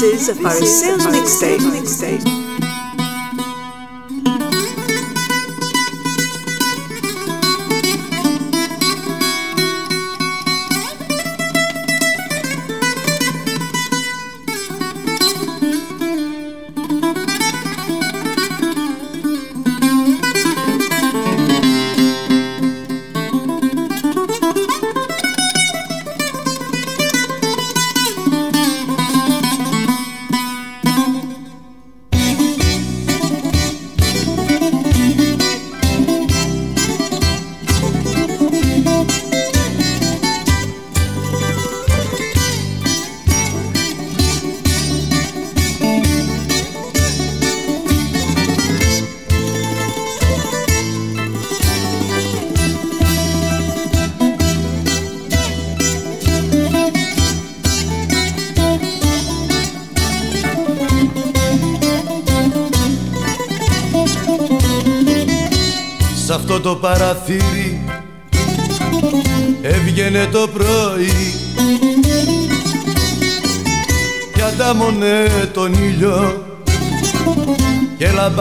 This is a Pharisees mixtape.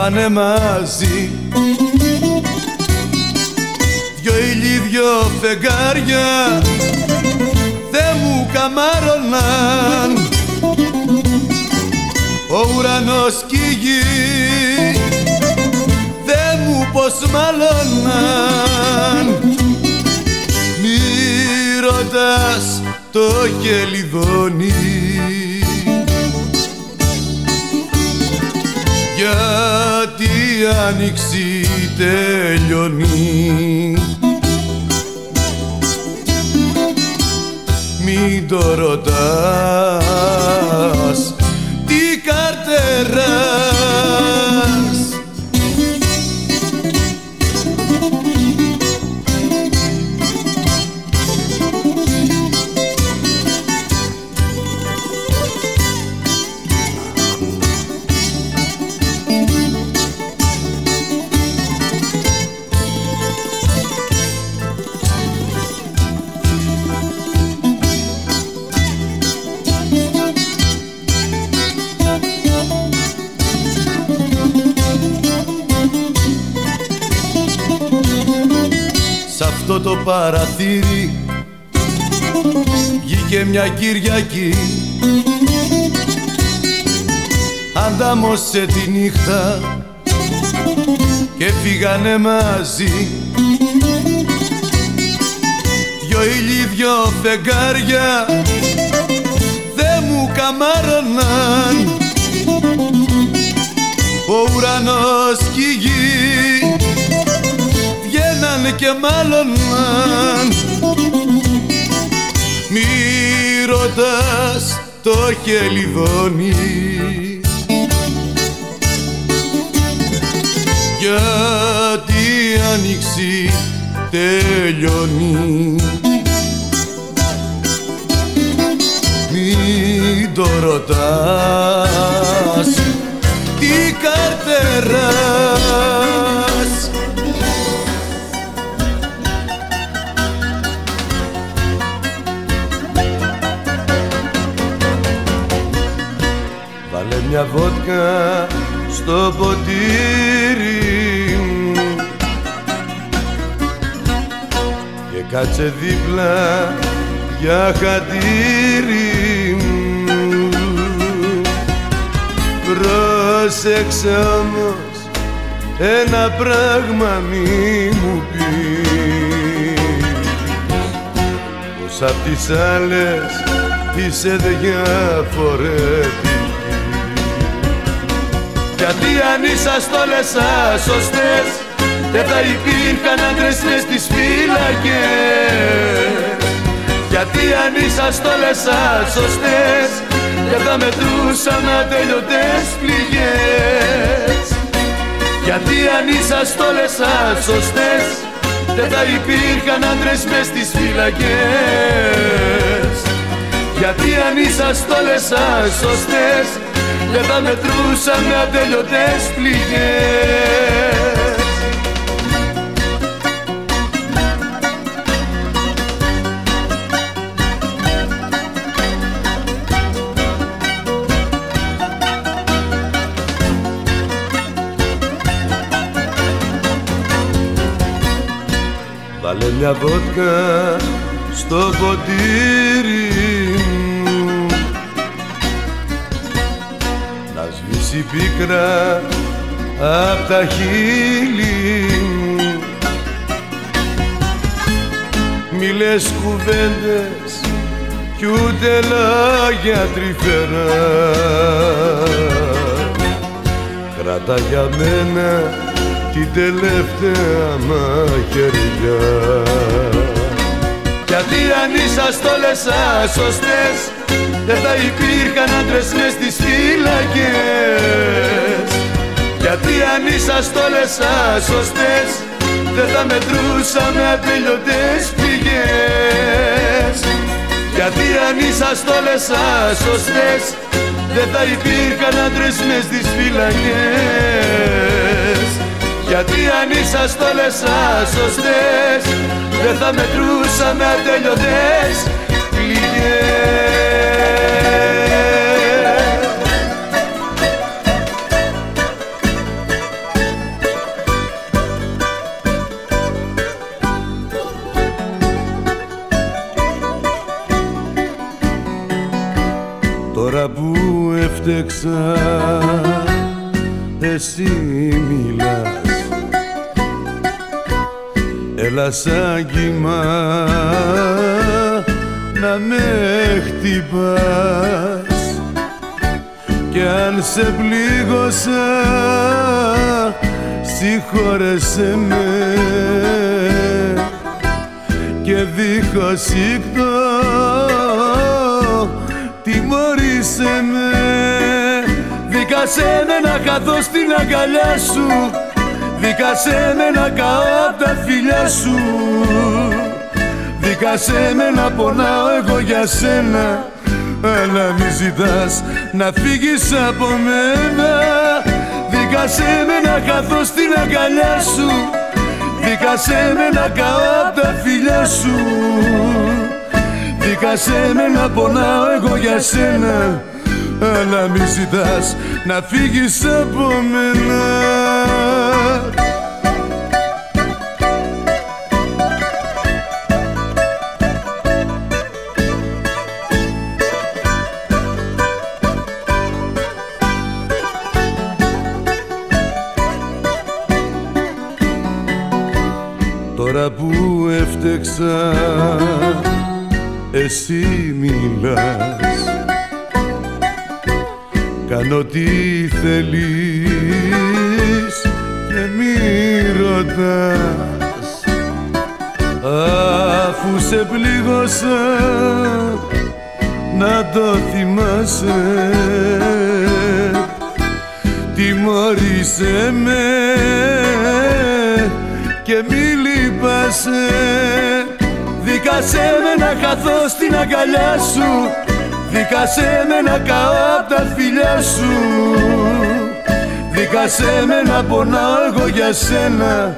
Και λαμπάνε μαζί. Δυο ήλιοι δυο φεγγάρια δεν μου καμάρωναν. Ο ουρανός κι η γη πως μαλώναν μη ρωτάς το χελιδόνι γιατί η άνοιξη τελειώνει. Μην το ρωτάς το παραθύρι βγήκε μια Κυριακή. Αντάμωσε τη νύχτα και φύγανε μαζί. Δυο ήλιοι δυο φεγγάρια δε μου καμάρωναν. Ο ουρανός κι η γη και μάλλον Μη ρωτάς το χελιδόνι. Γιατί η άνοιξη τελειώνει. Μην το ρωτάς. Τι καρτεράς βότκα στο ποτήρι μου. Και κάτσε δίπλα για χατήρι μου. Πρόσεξε όμως ένα πράγμα μη μου πεις. Πως απ' τις άλλες είσαι διαφορετική γιατί αν ήσασταν όλες σωστές Δεν θα υπήρχαν άντρες μες στις φύλακες Γιατί αν ήσασταν όλες σωστές Δεν θα μετρούσαν ατελειωτές πληγές. Γιατί αν ήσασταν όλες σωστές Δεν θα υπήρχαν άντρες μες στις φύλακες Γιατί αν ήσασταν όλες σωστές δεν τα μετρούσαμε ατελειωτές πληγές. Βάλε μια βότκα στο ποτήρι. Σβήσει πίκρα απ' τα χείλη μου. Μη λες κουβέντες κι ούτε λόγια τρυφερά. Κράτα για μένα την τελευταία μαχαιριά γιατί αν ήσασταν όλες σωστές δεν θα υπήρχαν άντρες μες στις φύλακες γιατί αν ήσασταν όλες σωστές δεν θα μετρούσαμε ατελειωτές πηγές. Γιατί αν ήσασταν όλες σωστές δεν θα υπήρχαν άντρες μες στις φύλακες γιατί αν ήσασταν όλες σωστές δεν θα μετρούσαμε ατελειωτές Τώρα που έφτεξα εσύ μιλάς Έλα σαν κύμα να με χτυπάς. Κι αν σε πλήγωσα συγχώρεσέ με. Και δίχως σύκτο τιμωρήσε με. Δίκασέ με να χαθώ στην αγκαλιά σου Δίκασέ με να καώ απ' τα φιλιά σου. Δίκασέ με να πονάω εγώ για σένα. Αλλά μη ζητάς να φύγεις από μένα. Δίκασέ με να χαθώ στην αγκαλιά σου. Δίκασέ με να καώ απ' τα φιλιά σου. Δίκασέ με να πονάω εγώ για σένα. Αλλά μη ζητάς να φύγεις από μένα αγκαλιά σου. Δίκασέ με να καώ απ' τα φιλιά σου. Δίκασέ με να πονάω εγώ για σένα.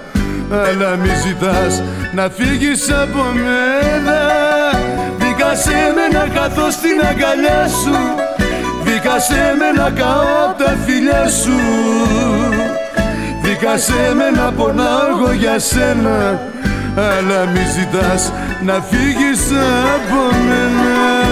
Αλλά μη ζητάς να φύγεις από μένα. Δίκασέ με να χαθώ στην αγκαλιά σου. Δίκασέ με να καώ απ' τα φιλιά σου. Δίκασέ με να πονάω εγώ για σένα αλλά μη ζητάς να φύγεις από μένα.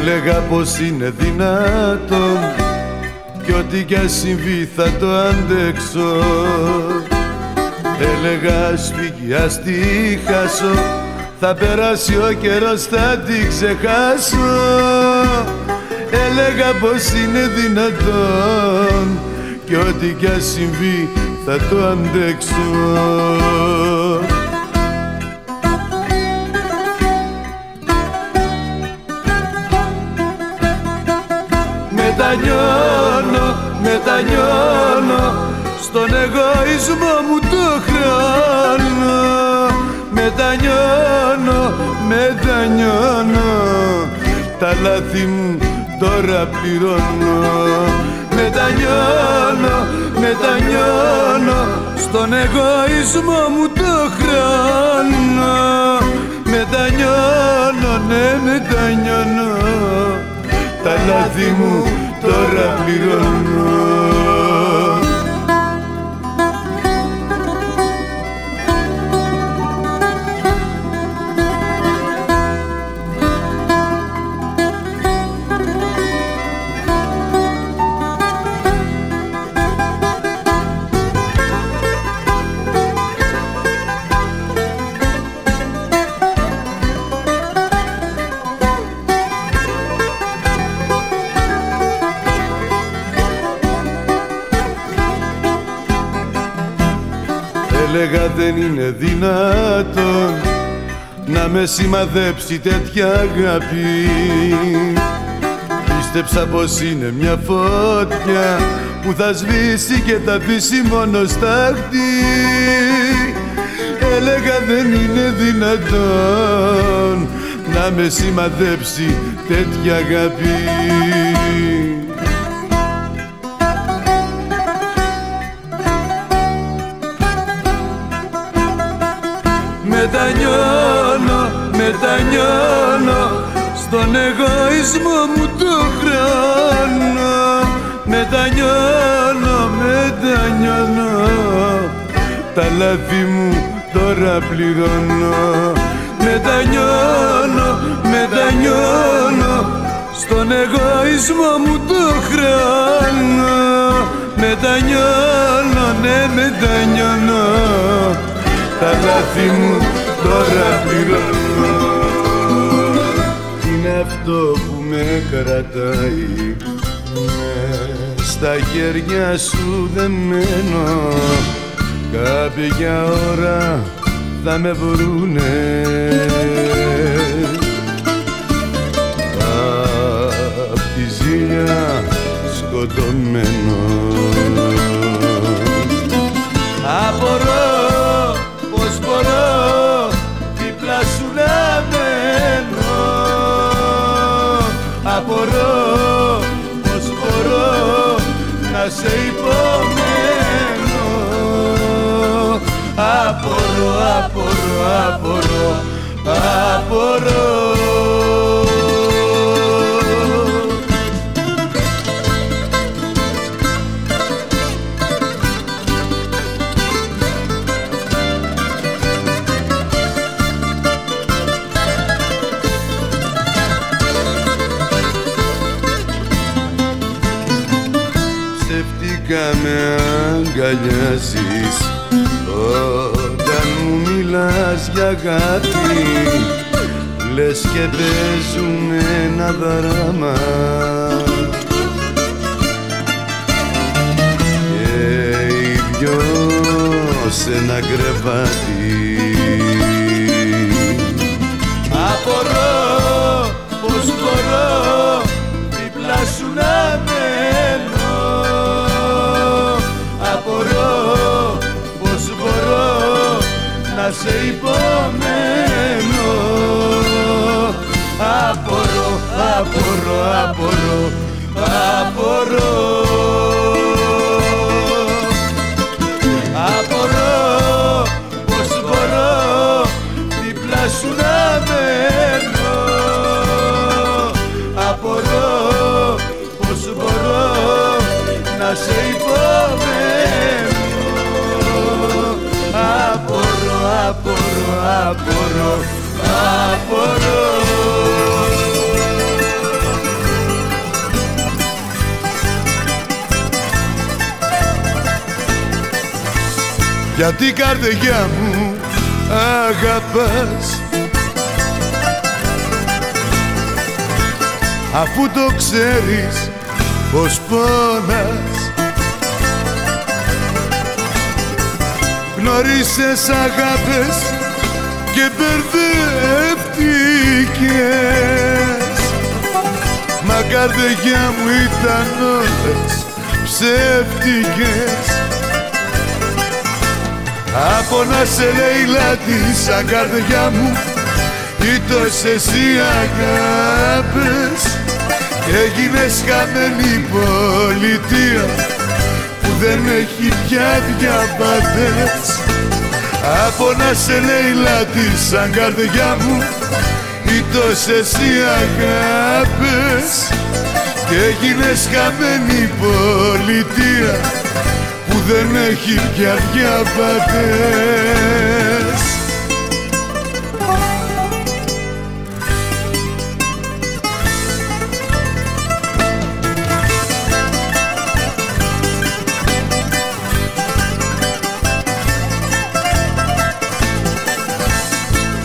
Έλεγα πως είναι δυνατόν κι ό,τι κι ας συμβεί θα το αντέξω Έλεγα σφίγγει ας τη χάσω. Θα περάσει ο καιρός θα τη ξεχάσω Έλεγα πως είναι δυνατόν Και ό,τι κι ας συμβεί θα το αντέξω Μετανιώνω, μετανιώνω στον εγωισμό μου το χρόνο Μετανιώνω, μετανιώνω Τα λάθη μου τώρα πληρώνω. Μετανιώνω, μετανιώνω Στον εγωισμό μου το χρόνο Μετανιώνω, ναι μετανιώνω Τα λάθη μου τώρα πληρώνω σημαδέψει τέτοια αγάπη. Πίστεψα πως είναι μια φωτιά που θα σβήσει και θα αφήσει μόνο στάχτη Έλεγα δεν είναι δυνατόν να με σημαδέψει τέτοια αγάπη εγωισμό μου το χρόνο Μετανιώνω, μετανιώνω τα λάθη μου τώρα πληρώνω Μετανιώνω, μετανιώνω στον εγωισμό μου το χρόνο Μετανιώνω, ναι μετανιώνω τα λάθη μου τώρα πληρώνω Είναι αυτό που με κρατάει. Μες στα χέρια σου δεμένο κάποια ώρα θα με βρούνε. Απ' τη ζήλια σκοτωμένο να σε υπομένω. Απορώ, απορώ, απορώ, απορώ αγάπη. Λες και παίζουμε ένα δράμα. Και οι δυο σε ένα κρεβάτι απορώ, απορώ, απορώ Απορώ πως μπορώ δίπλα σου να μένω. Απορώ πως μπορώ να σε υπομένω απορώ, απορώ, απορώ Γιατί καρδιά μου αγαπάς. Αφού το ξέρεις πως πόνας. Γνώρισες αγάπες και μπερδεύτηκες. Μα καρδιά μου ήταν όλες ψεύτικες Από να σε λέει λάτι σαν καρδιά μου Ήτος εσύ αγάπες. Έγινες χαμένη πολιτεία δεν έχει πια διαβατές Από να σε λέει λάτι σαν καρδιά μου ή τόσες οι αγάπες. Και έγινες χαμένη πολιτεία που δεν έχει πια διαβατές.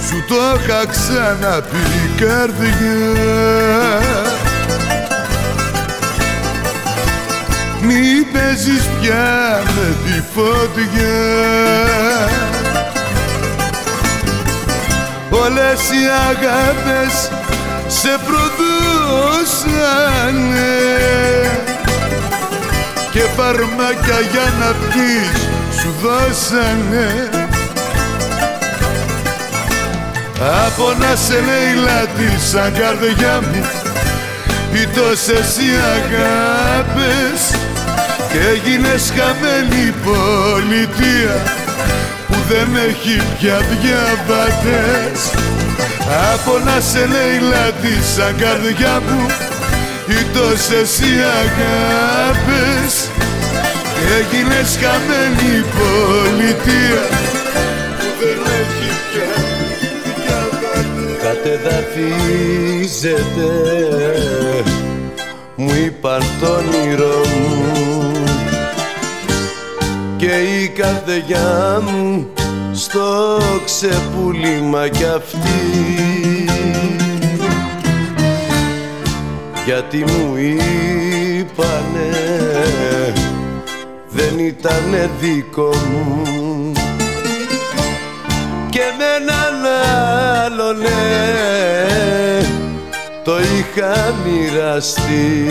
Σου το είχα ξαναπεί καρδιά Μη παίζεις πια με τη φωτιά. Όλες οι αγάπες σε προδώσανε. Και φαρμάκια για να πεις σου δώσανε. Από να σε λέει λάτι σαν καρδιά μου οι τόσες οι αγάπες και έγινες χαμένη πολιτεία που δεν έχει πια διαβατές από να σε λέει λάτι σαν καρδιά μου οι τόσες οι αγάπες. Και έγινες χαμένη πολιτεία που δεν έχει πια διαβατές κατεδαφίζεται μου είπαν το όνειρο μου και η καρδιά μου στο ξεπούλημα κι αυτή. Γιατί μου είπανε δεν ήτανε δικό μου. Και με έναν άλλον ναι, το είχα μοιραστεί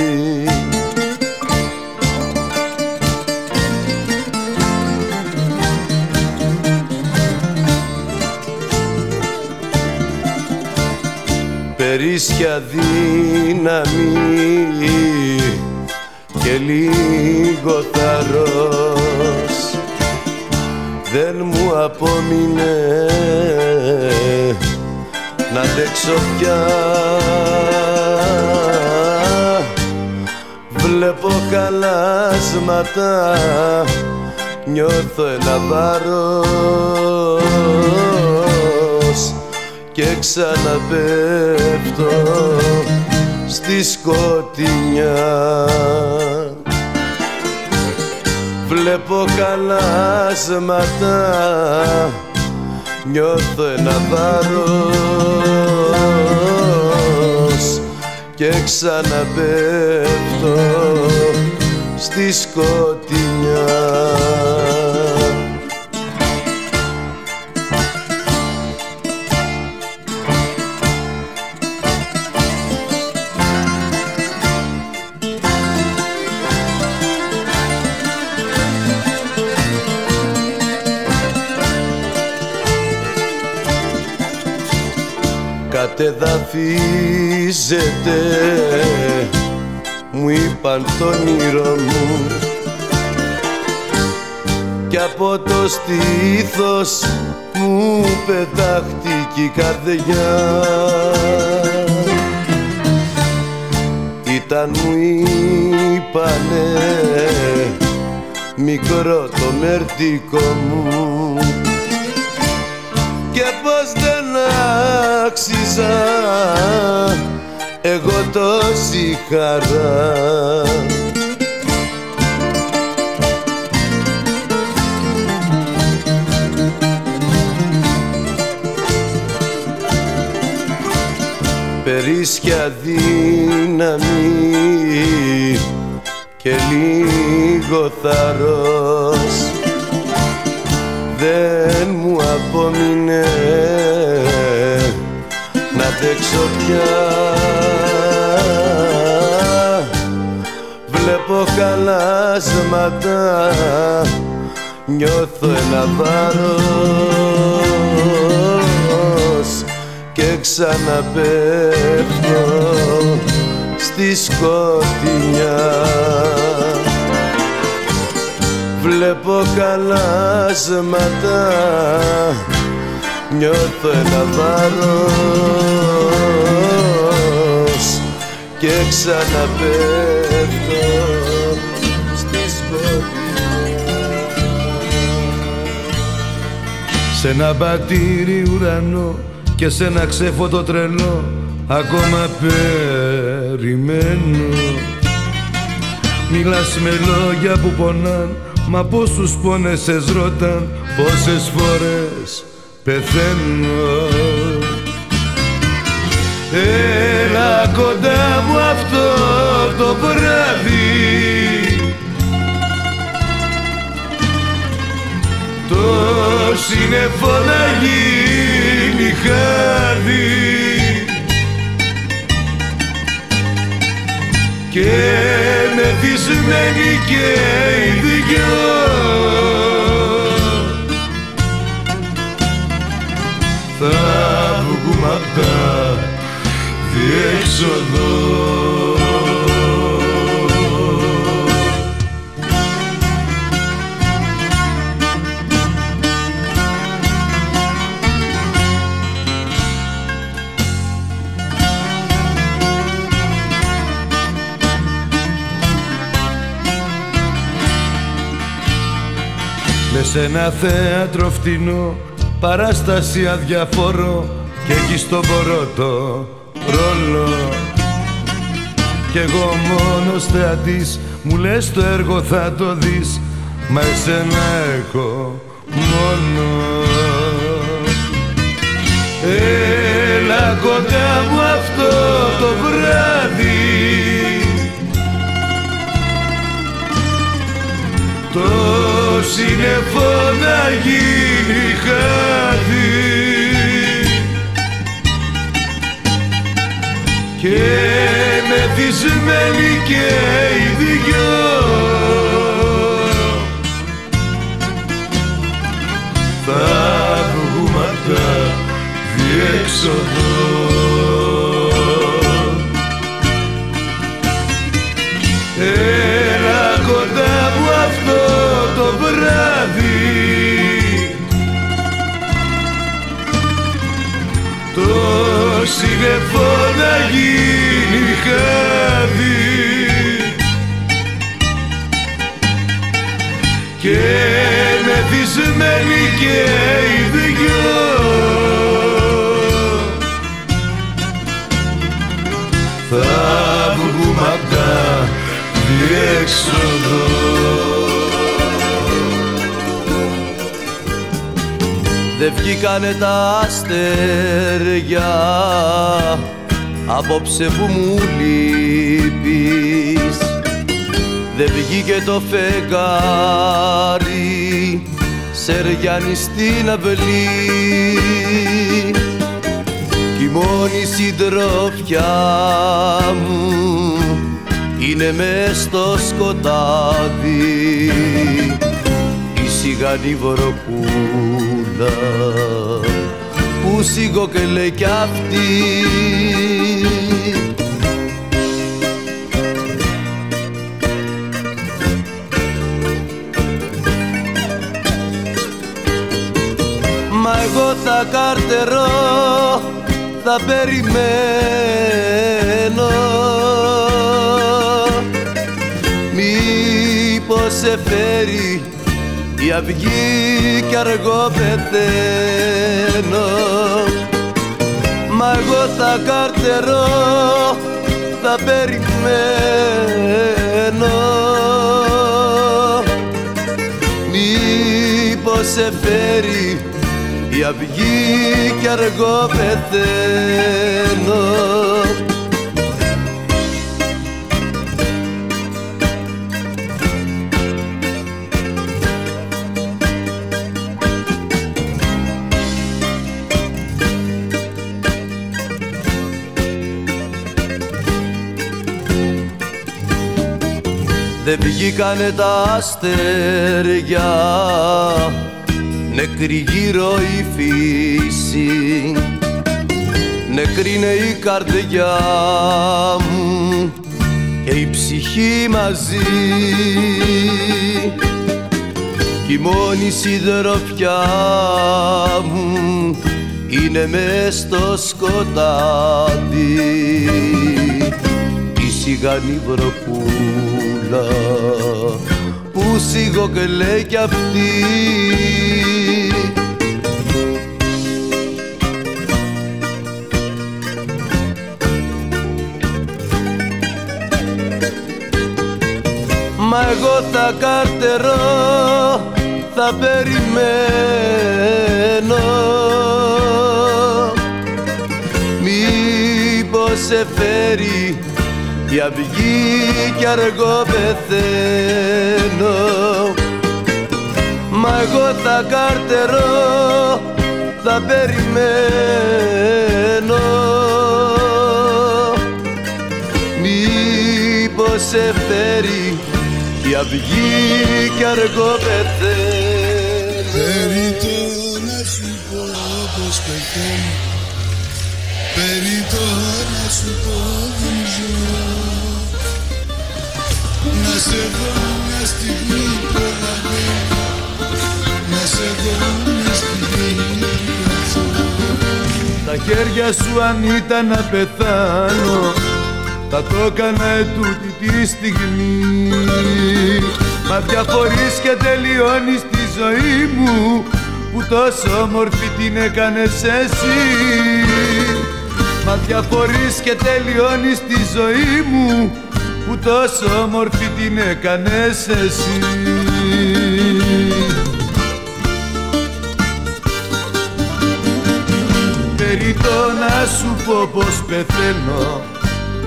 Περίσσια δύναμη και λίγο θαρρός δεν μου απόμεινε να αντέξω πια. Βλέπω χαλάσματα, νιώθω ένα βάρος και ξαναπέφτω στη σκοτεινιά. Βλέπω χαλάσματα, νιώθω ένα βάρος και ξαναπέφτω στη σκοτεινιά κατεδαφίζεται. Μου είπαν το όνειρο μου. Κι από το στήθος μου πετάχτηκε η καρδιά. Ήταν μου είπανε μικρό το μερτικό μου άξιζα. Εγώ τόση χαρά Περίσσια δύναμη και λίγο θαρρός δεν μου απόμεινε να αντέξω πια. Βλέπω χαλάσματα, νιώθω ένα βάρος και ξαναπέφτω στη σκοτεινιά. Βλέπω καλάσματα Νιώθω ένα βάρος Και ξαναπέφτω στη Σ' ένα μπατήρι ουρανό και σε ένα ξέφωτο τρελό ακόμα περιμένω. Μιλάς με λόγια που πονάν Μα πόσους πόνεσες ρώταν Πόσες φορές πεθαίνω. Έλα κοντά μου αυτό το βράδυ. Το σύννεφο να γίνει χάδι. Και μεθυσμένοι και οι δυο θα βγούμε απ' τα διέξοδο. Σε ένα θέατρο φτηνό παράσταση αδιαφόρο και έχει τον πορώτο ρόλο. Κι εγώ μόνος θεατής μου λες το έργο θα το δεις μα εσένα έχω μόνο. Έλα κοντά μου αυτό το βράδυ. Το σύννεφο να γίνει χάδι και μεθυσμένοι και οι δυο θα βγούμε απ' τα διέξοδο σύννεφο να γίνει χάδι. Και μεθυσμένοι και οι δυο. Θα βγούμε απ' τα διέξοδο Δεν βγήκανε τα αστέρια. Απόψε που μου λείπεις Δεν βγήκε το φεγγάρι. Σεριάνι στην αυλή. Κι η μόνη συντροφιά μου Είναι μες στο σκοτάδι. Η σιγανή βοροπούλα που σιγώ και λέει κι αυτή. Μα εγώ θα καρτερώ, θα περιμένω. Μήπως σε φέρει η αυγή κι αργό πεθαίνω. Μα εγώ θα καρτερώ, θα περιμένω. Μήπως σε φέρει η αυγή κι αργό πεθαίνω Δεν βγήκανε τα αστέρια. Νεκρή γύρω η φύση. Νεκρή είναι η καρδιά μου Και η ψυχή μαζί. Η μόνη σιδεροπιά μου είναι μες στο σκοτάδι. Η σιγανή βροχούλα που σιγό και λέει κι αυτή. Μα εγώ θα καρτερώ, θα περιμένω. Μήπως σε φέρει η αυγή κι αργό πεθαίνω Μα εγώ θα καρτερώ, θα περιμένω. Μήπως σε φέρει η αυγή κι αργό πεθαίνει Περιτώ να σου πω πως πεθαίνω Περιτώ να σου πω Να σε δω μια στιγμή προλαβαίνω Να σε δω μια στιγμή Τα χέρια σου αν ήταν να πεθάνω θα το έκανα ετούτη τη στιγμή. Μα διαφορείς και τελειώνεις τη ζωή μου που τόσο όμορφη την έκανες εσύ. Μα διαφορείς και τελειώνεις τη ζωή μου που τόσο όμορφη την έκανες εσύ. Περί να σου πω πως πεθαίνω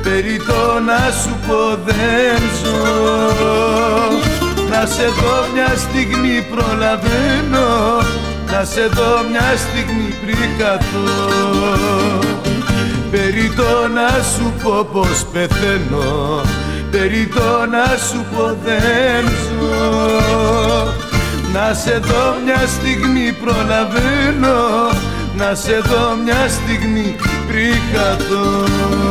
Περί το να σου πω δεν ζω. Να σε δω μια στιγμή προλαβαίνω Να σε δω μια στιγμή πριν καθώ Περί το να σου πω πως πεθαίνω Περί το να σου πω δεν ζω. Να σε δω μια στιγμή προλαβαίνω. Να σε δω μια στιγμή πριν καθώ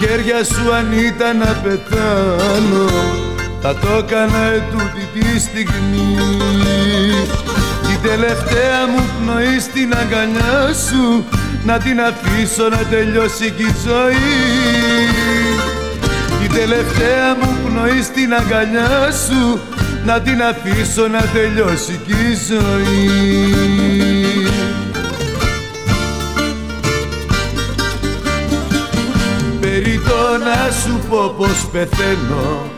χέρια σου αν ήταν να πεθάνω. Θα το έκανα ετούτη τη στιγμή. Την τελευταία μου πνοή στην αγκαλιά σου να την αφήσω να τελειώσει κι η ζωή. Την τελευταία μου πνοή στην αγκαλιά σου να την αφήσω να τελειώσει κι η ζωή να σου πω πως πεθαίνω.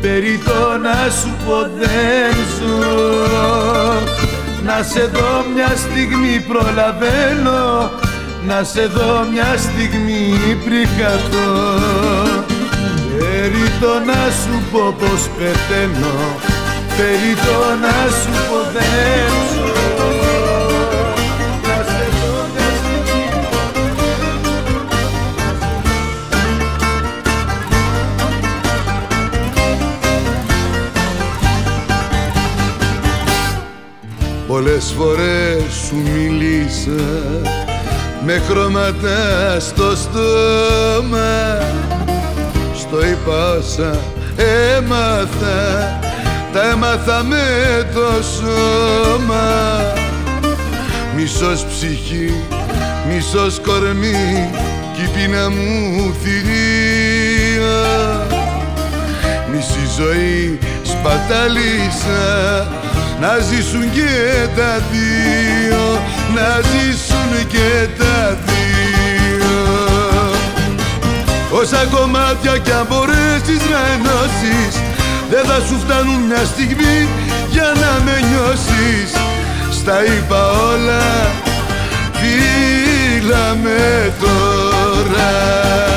Περί το να σου πω δεν ζω. Να σε δω μια στιγμή προλαβαίνω. Να σε δω μια στιγμή πριν χαθώ Περί το να σου πω πως πεθαίνω. Περί το να σου πω δεν ζω Πολλές φορές σου μίλησα με χρώματα στο στόμα Στο είπα όσα έμαθα. Τα έμαθα με το σώμα. Μισός ψυχή, μισός κορμί κι η πείνα μου θηρία. Μισή ζωή σπατάλησα να ζήσουν και τα δύο, να ζήσουν και τα δύο. Όσα κομμάτια κι αν μπορέσεις να ενώσεις δεν θα σου φτάνουν μια στιγμή για να με νιώσεις. Στα είπα όλα, φίλα με τώρα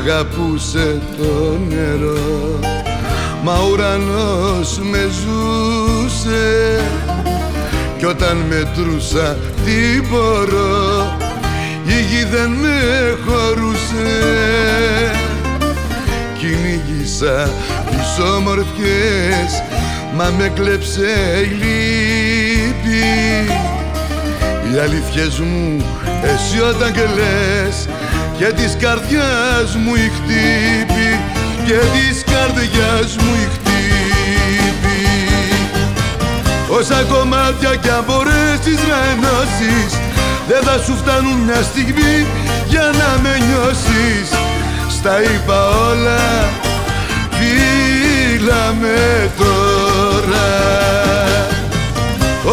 αγαπούσε το νερό. Μα ο ουρανός με ζούσε. Κι όταν μετρούσα τι μπορώ. Η γη δεν με χωρούσε. Κυνήγησα τις όμορφιες μα με κλέψε η λύπη. Οι αλήθειες μου εσύ όταν και λες και της καρδιάς μου η χτύπη και της καρδιάς μου η χτύπη. Όσα κομμάτια κι αν μπορέσεις να ενώσεις δεν θα σου φτάνουν μια στιγμή για να με νιώσεις. Στα είπα όλα, φίλα με τώρα.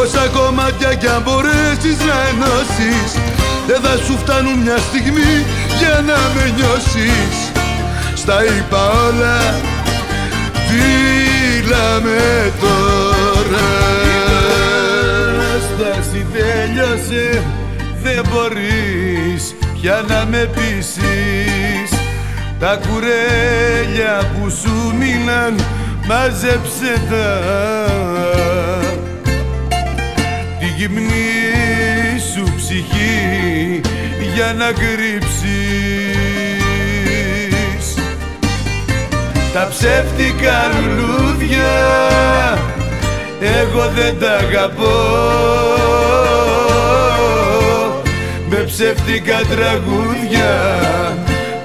Όσα κομμάτια κι αν μπορέσεις να ενώσεις Δεν θα σου φτάνουν μια στιγμή για να με νιώσεις. Στα είπα όλα, φίλα με τώρα. Η στάση τέλειωσε δεν μπορείς πια να με πείσεις Τα κουρέλια που σου μείναν μάζεψε τα. Τη γυμνή σου ψυχή για να κρύψεις. Τα ψεύτικα λουλούδια εγώ δεν τα αγαπώ. Με ψεύτικα τραγούδια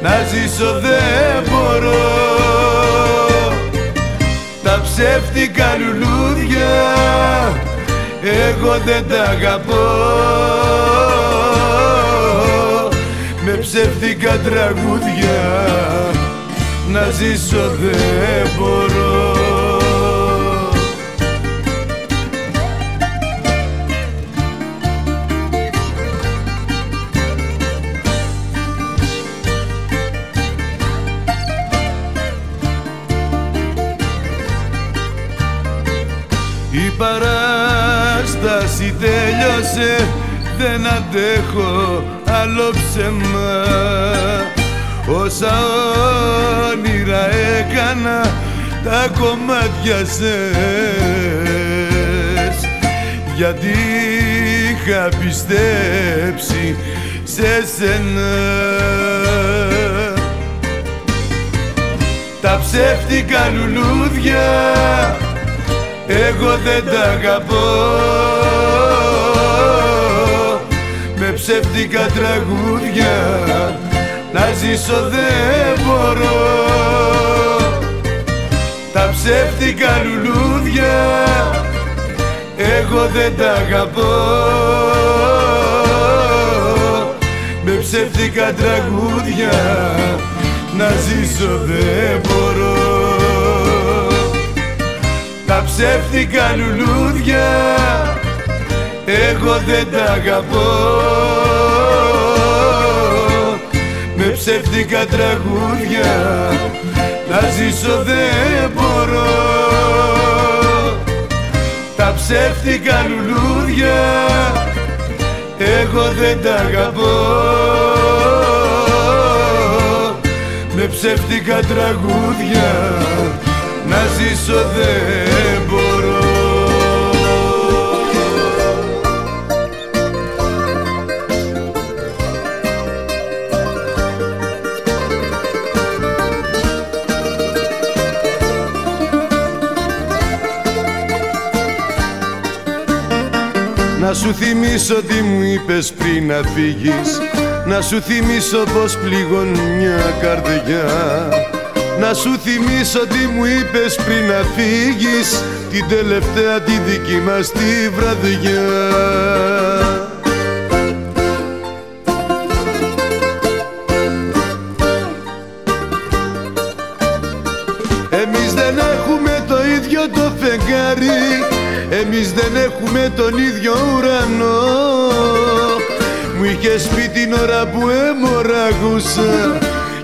να ζήσω δεν μπορώ. Τα ψεύτικα λουλούδια εγώ δεν τα αγαπώ με ψεύτικα τραγούδια. Να ζήσω δεν μπορώ. Παράσταση τέλειωσε δεν αντέχω άλλο ψέμα Όσα όνειρα έκανα τα κομμάτια σες Γιατί είχα πιστέψει σε σένα. Τα ψεύτικα λουλούδια εγώ δεν τα αγαπώ. με ψεύτικα τραγούδια να ζήσω δεν μπορώ. Τα ψεύτικα λουλούδια εγώ δεν τα αγαπώ. Με ψεύτικα τραγούδια να ζήσω δεν μπορώ. Τα ψεύτικα λουλούδια εγώ δεν τα αγαπώ. Με ψεύτικα τραγούδια να ζήσω δεν μπορώ. Τα ψεύτικα λουλούδια εγώ δεν τα αγαπώ. Με ψεύτικα τραγούδια να ζήσω δεν μπορώ Να σου θυμίσω τι μου είπες πριν να φύγεις. Να σου θυμίσω πως πληγώνει μια καρδιά. Να σου θυμίσω τι μου είπες πριν να φύγεις. Την τελευταία τη δική μας τη βραδιά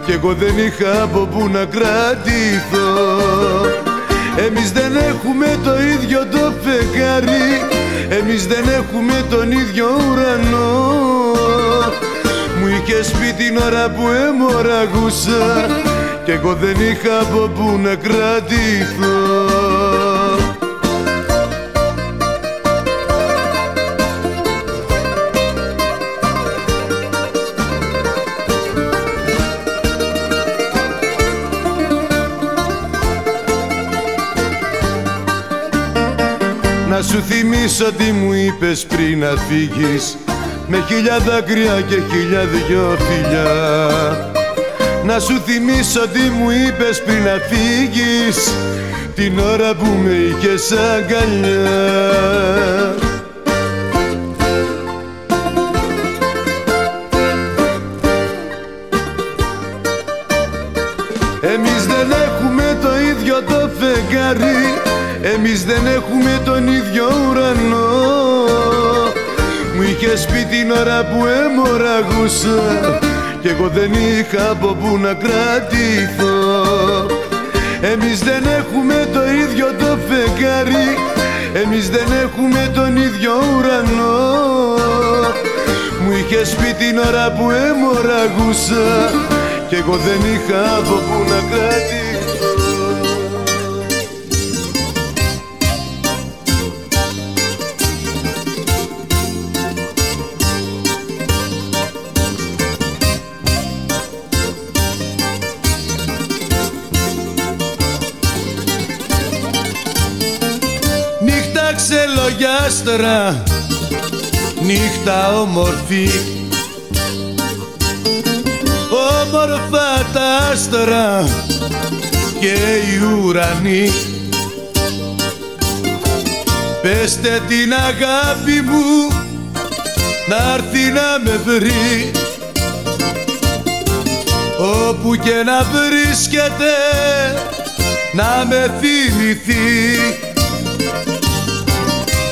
κι εγώ δεν είχα από που να κρατηθώ. Εμείς δεν έχουμε το ίδιο το φεγγάρι. Εμείς δεν έχουμε τον ίδιο ουρανό. Μου είχε είχες πει την ώρα που έμοραγούσα Κι εγώ δεν είχα από που να κρατηθώ σου θυμίσω τι μου είπες πριν να φύγεις. Με χίλια δάκρυα και χίλια δυο φιλιά. Να σου θυμίσω τι μου είπες πριν να φύγεις. Την ώρα που με είχες αγκαλιά. Εμείς δεν έχουμε το ίδιο το φεγγάρι. Εμείς δεν έχουμε τον πει την ώρα που έμοραγούσα Κι εγώ δεν είχα από που να κρατηθώ. Εμείς δεν έχουμε το ίδιο το φεγγάρι. Εμείς δεν έχουμε τον ίδιο ουρανό. Μου είχες πει την ώρα που έμοραγούσα Κι εγώ δεν είχα από που να κρατηθώ άστρα νύχτα όμορφη. Όμορφα τα άστρα και οι ουρανοί Πεστε την αγάπη μου να έρθει να με βρει. Όπου και να βρίσκεται να με θυμηθεί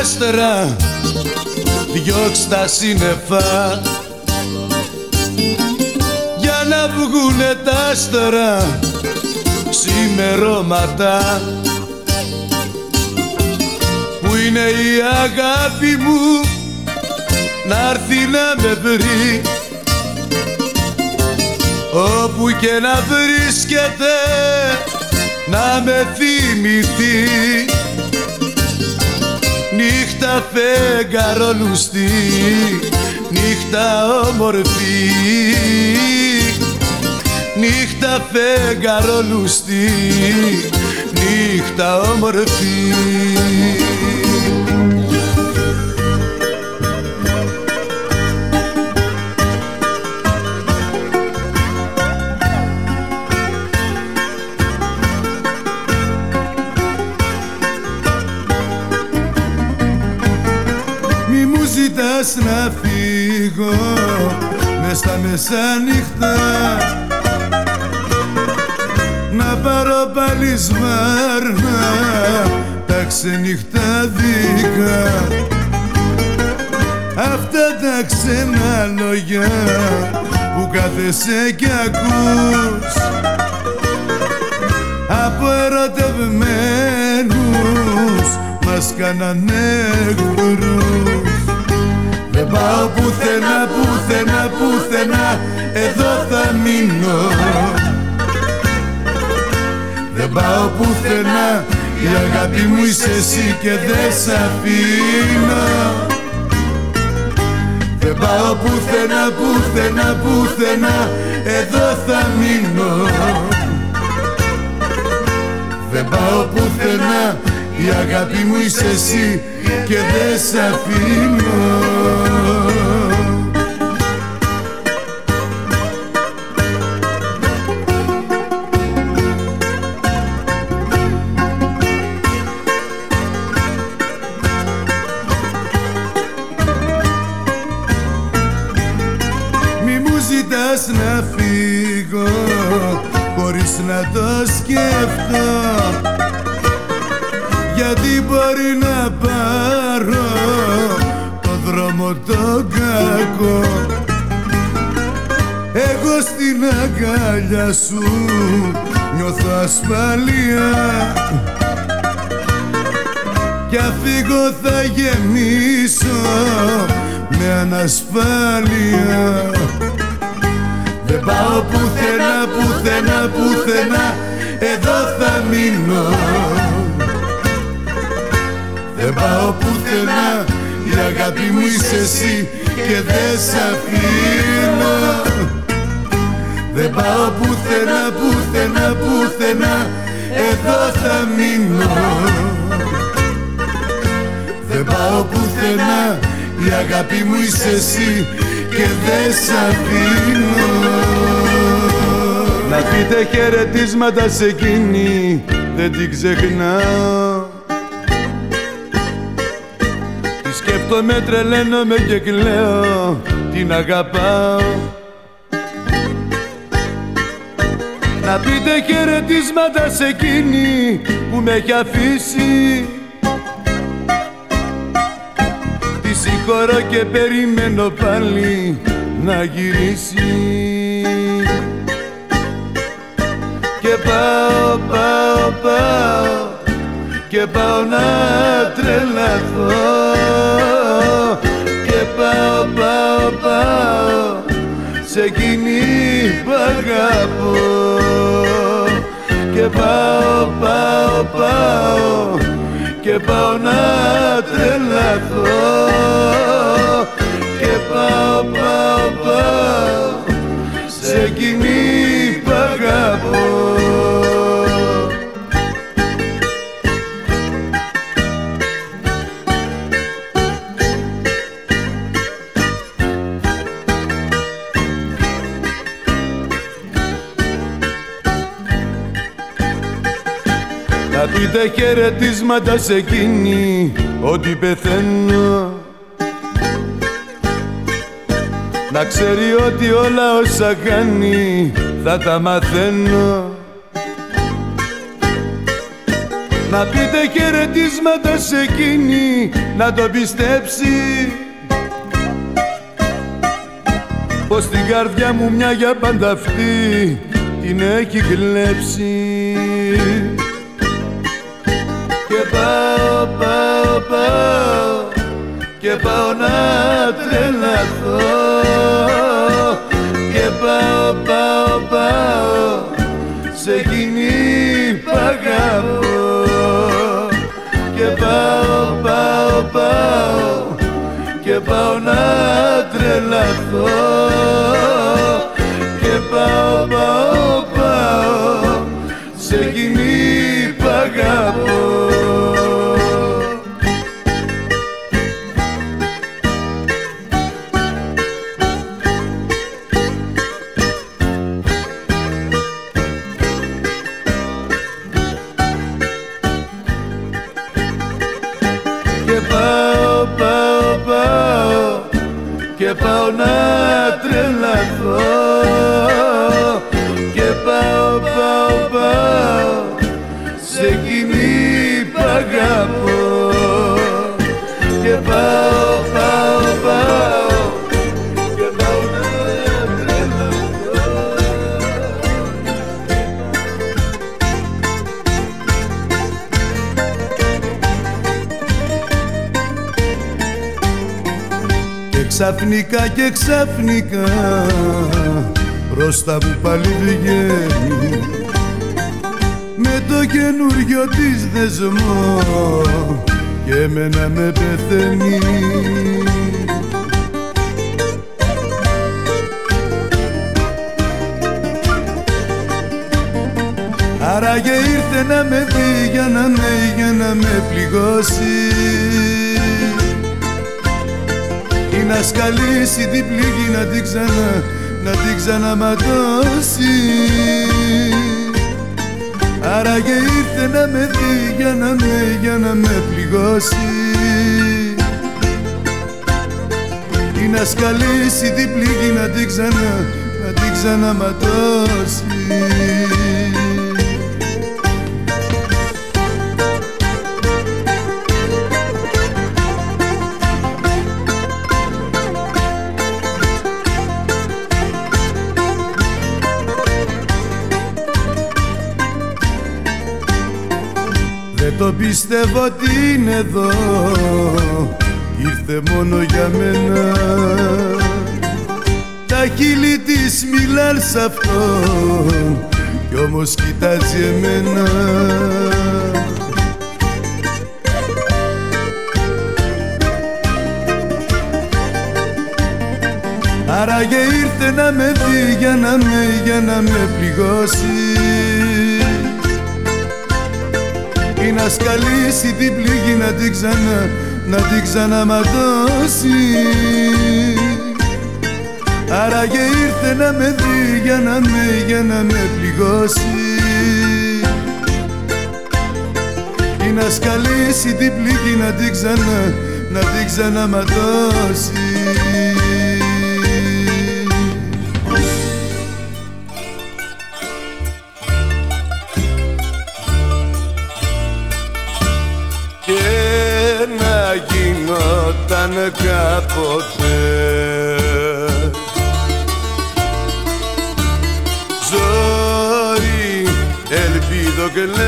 άστρα διώξ' τα σύννεφα. Για να βγουνε τα άστρα ξημερώματα. Που είναι η αγάπη μου. Να έρθει να με βρει. Όπου και να βρίσκεται. Να με θυμηθεί Νύχτα φεγγαρόλουστη, νύχτα όμορφη. Νύχτα φεγγαρόλουστη, νύχτα όμορφη να φύγω μες στα μεσάνυχτα. Να πάρω πάλι σβάρνα τα ξενυχτά δικά. Αυτά τα ξένα λόγια που κάθεσαι κι ακούς. Από ερωτευμένους μας κάνανε εχθρούς δεν πάω πουθενά, πουθενά, πουθενά Εδώ θα μείνω. Δεν πάω πουθενά Η αγάπη μου είσαι εσύ και δεν σ' αφήνω. Δεν πάω πουθενά, πουθενά, πουθενά Εδώ θα μείνω. Δεν πάω πουθενά η αγάπη μου είσαι εσύ και δεν σ' αφήνω αγκάλια σου νιώθω ασφαλεία κι αφήγω θα γεμίσω με ανασφάλεια. Δεν πάω πουθενά, πουθενά, πουθενά εδώ θα μείνω. Δεν πάω πουθενά, η αγάπη μου είσαι εσύ και δεν σ' αφήνω Δεν πάω πουθενά, πουθενά, πουθενά. Εδώ θα μείνω. Δεν πάω πουθενά. Η αγάπη μου είσαι εσύ Και δεν σ' αφήνω. Να πείτε χαιρετίσματα σε εκείνη. Δεν την ξεχνάω. Τη σκέφτομαι, τρελαίνομαι και κλαίω. Την αγαπάω Να πείτε χαιρετίσματα σε εκείνη που με έχει αφήσει. Συγχωρώ και περιμένω πάλι να γυρίσει. Και πάω, πάω, πάω και πάω να τρελαθώ. Και πάω, πάω, πάω σε εκείνη που αγαπώ. Και πάω, πάω, πάω. Και πάω να τρελαθώ. Και πάω, πάω, πάω. Σε εκείνη Να πείτε χαιρετίσματα σε εκείνη ότι πεθαίνω. Να ξέρει ότι όλα όσα κάνει θα τα μαθαίνω. Να πείτε χαιρετίσματα σε εκείνη να το πιστέψει. Πως την καρδιά μου μια για πάντα αυτή την έχει κλέψει και πάω, πάω, πάω και πάω να τρελαθώ. Και πάω, πάω, πάω σε εκείνη που αγαπώ. Και πάω, πάω, πάω και πάω να τρελαθώ. Και πάω, πάω, πάω σε εκείνη και ξαφνικά μπροστά μου πάλι μιλάν σ' αυτόν Κι όμως κοιτάζει εμένα. Άραγε ήρθε να με δει για να με, για να με πληγώσει. Ή να σκαλίσει την πληγή να την ξανά, να την ξαναματώσει Άραγε ήρθε να με δει για να με, για να με πληγώσει. Ή να σκαλίσει την πληγή να την ξανά, να την ξαναματώσει. Κάποτε ελπίδο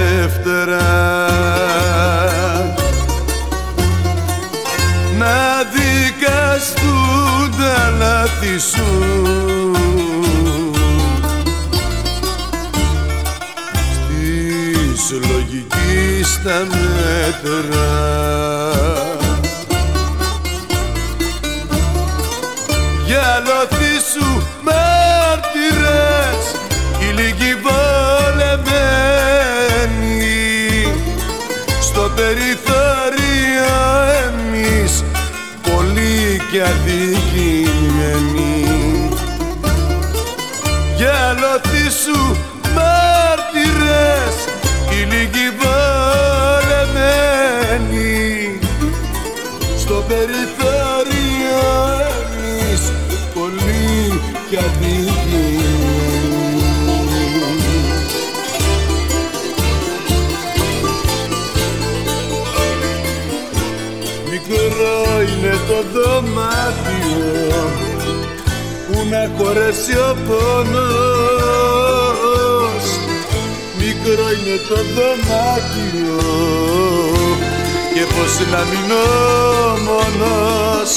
και λεύτερα Να δικαστούν τα λάθη σου Στη λογική στα μέτρα Μικρό είναι το δωμάτιο. Και πως να μείνω μόνος.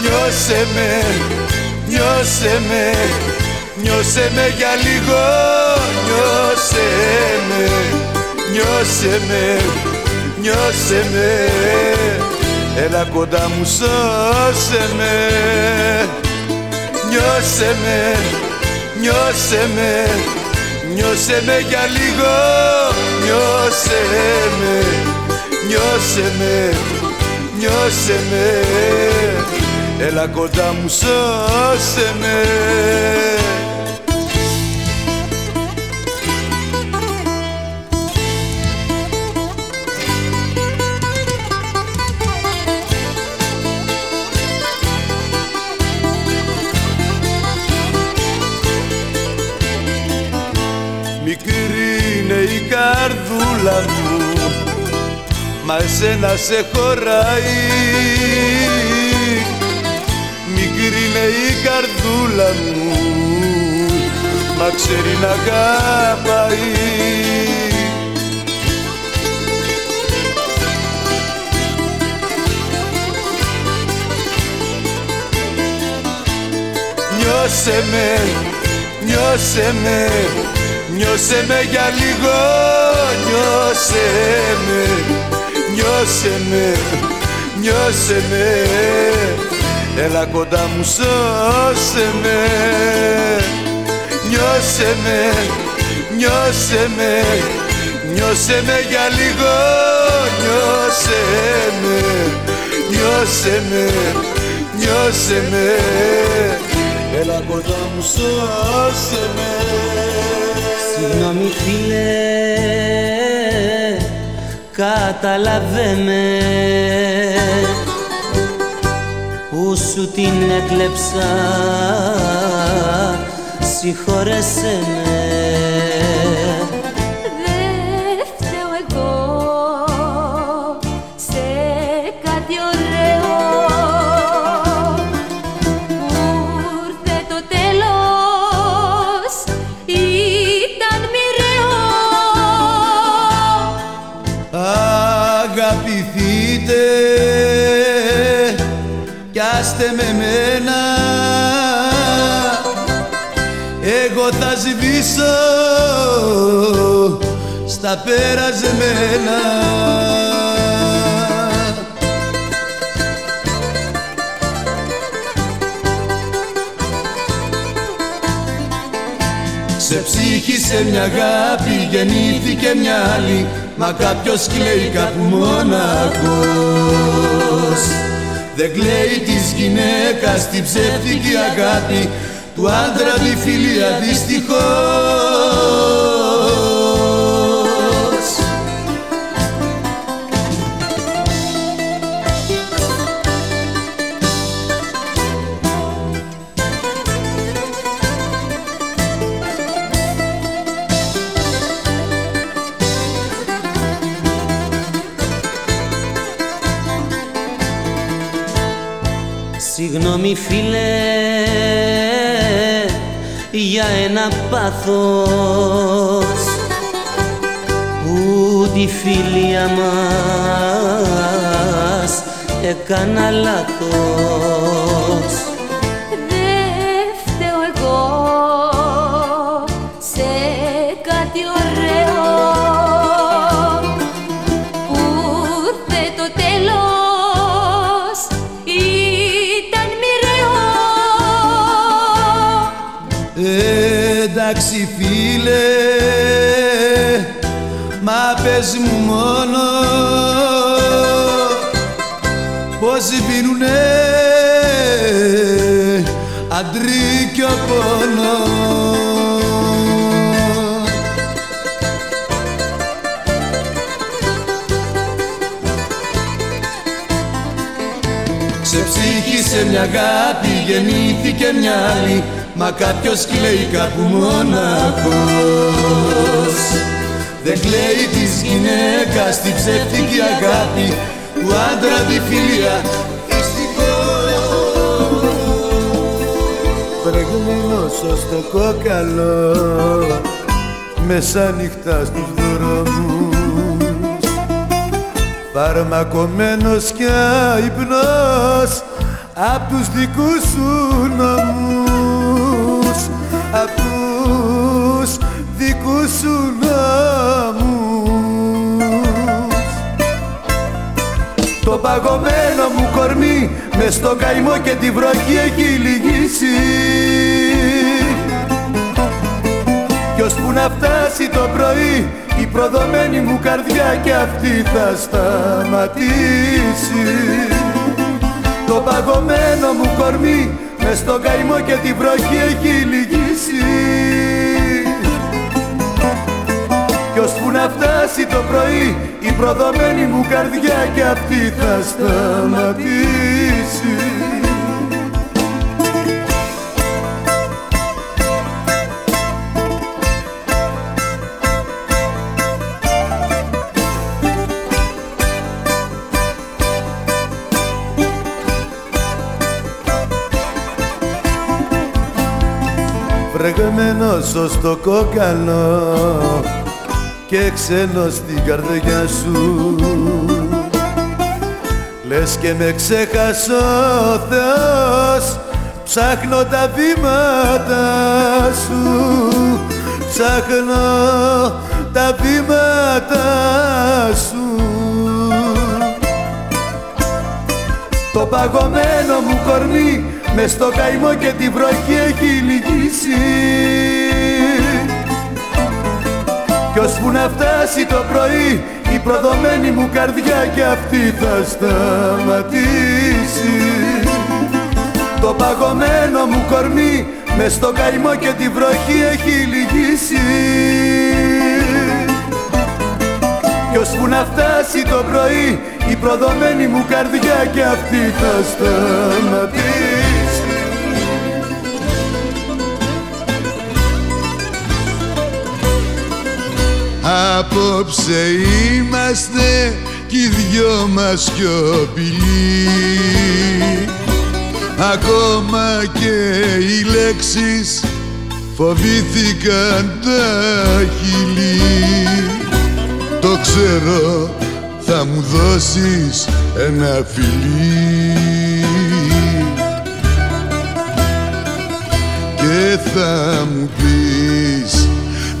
Νιώσε με, νιώσε με Νιώσε με για λίγο, νιώσε με, νιώσε με, νιώσε με Έλα κοντά μου σώσε με. Νιώσε με, νιώσε με, νιώσε με για λίγο Νιώσε με, νιώσε με, νιώσε με. Έλα κοντά μου σώσε με καρδούλα μου. Μα εσένα σε χωράει. Μικρή είναι η καρδούλα μου. Μα ξέρει να αγαπάει. Νιώσε με, νιώσε με Νιώσε με για λίγο, νιώσε με, νιώσε με, νιώσε με. Έλα κοντά μου σώσε με Νιώσε με, νιώσε με, νιώσε με για λίγο Νιώσε με, νιώσε με, νιώσε με. Έλα κοντά μου σώσε με Συγγνώμη φίλε καταλαβαίνε. Που σου την έκλεψα συγχωρέσαι με σβήσω στα περασμένα. Σε ψυχή σε μια αγάπη γεννήθηκε μια άλλη. Μα κάποιος κλαίει κάπου μόναχος. Δεν κλαίει της γυναίκας την ψεύτικη αγάπη του άντρα τη φιλία δυστυχώς. Συγγνώμη φίλε για ένα πάθος. Που τη φιλία μας έκανα λάθος αγάπη γεννήθηκε μια άλλη Μα κάποιος κλαίει κάπου μόναχος. Δεν κλαίει της γυναίκας την ψεύτικη αγάπη Του άντρα τη φιλία Πρεγμένος στο κόκαλο Μέσα νύχτα στους δρόμους. Φαρμακομένος κι αϊπνός Απ' τους δικούς σου νόμους απ' τους δικούς σου νόμους Το παγωμένο μου κορμί μες στο καημό και τη βροχή έχει λυγίσει. Κι ώσπου να φτάσει το πρωί η προδομένη μου καρδιά και αυτή θα σταματήσει Το παγωμένο μου κορμί μες στο καημό και τη βροχή έχει λυγίσει. Κι ώσπου να φτάσει το πρωί η προδομένη μου καρδιά και αυτή θα σταματήσει Βρεγμένος στο κόκαλο και ξένος στην καρδιά σου. Λες και με ξέχασε ο Θεός ψάχνω τα βήματα σου. Ψάχνω τα βήματα σου. Το παγωμένο μου κορμί μες στο καημό και τη βροχή έχει λυγίσει. Κι ώσπου να φτάσει το πρωί η προδομένη μου καρδιά και αυτή θα σταματήσει. Το παγωμένο μου κορμί μες στο καημό και τη βροχή έχει λυγίσει. Κι ώσπου να φτάσει φτάσει το πρωί η προδομένη μου καρδιά και αυτή θα σταματήσει Απόψε είμαστε κι οι δυο μας σιωπηλοί. Ακόμα και οι λέξεις φοβήθηκαν τα χειλή Το ξέρω θα μου δώσεις ένα φιλί. Και θα μου πεις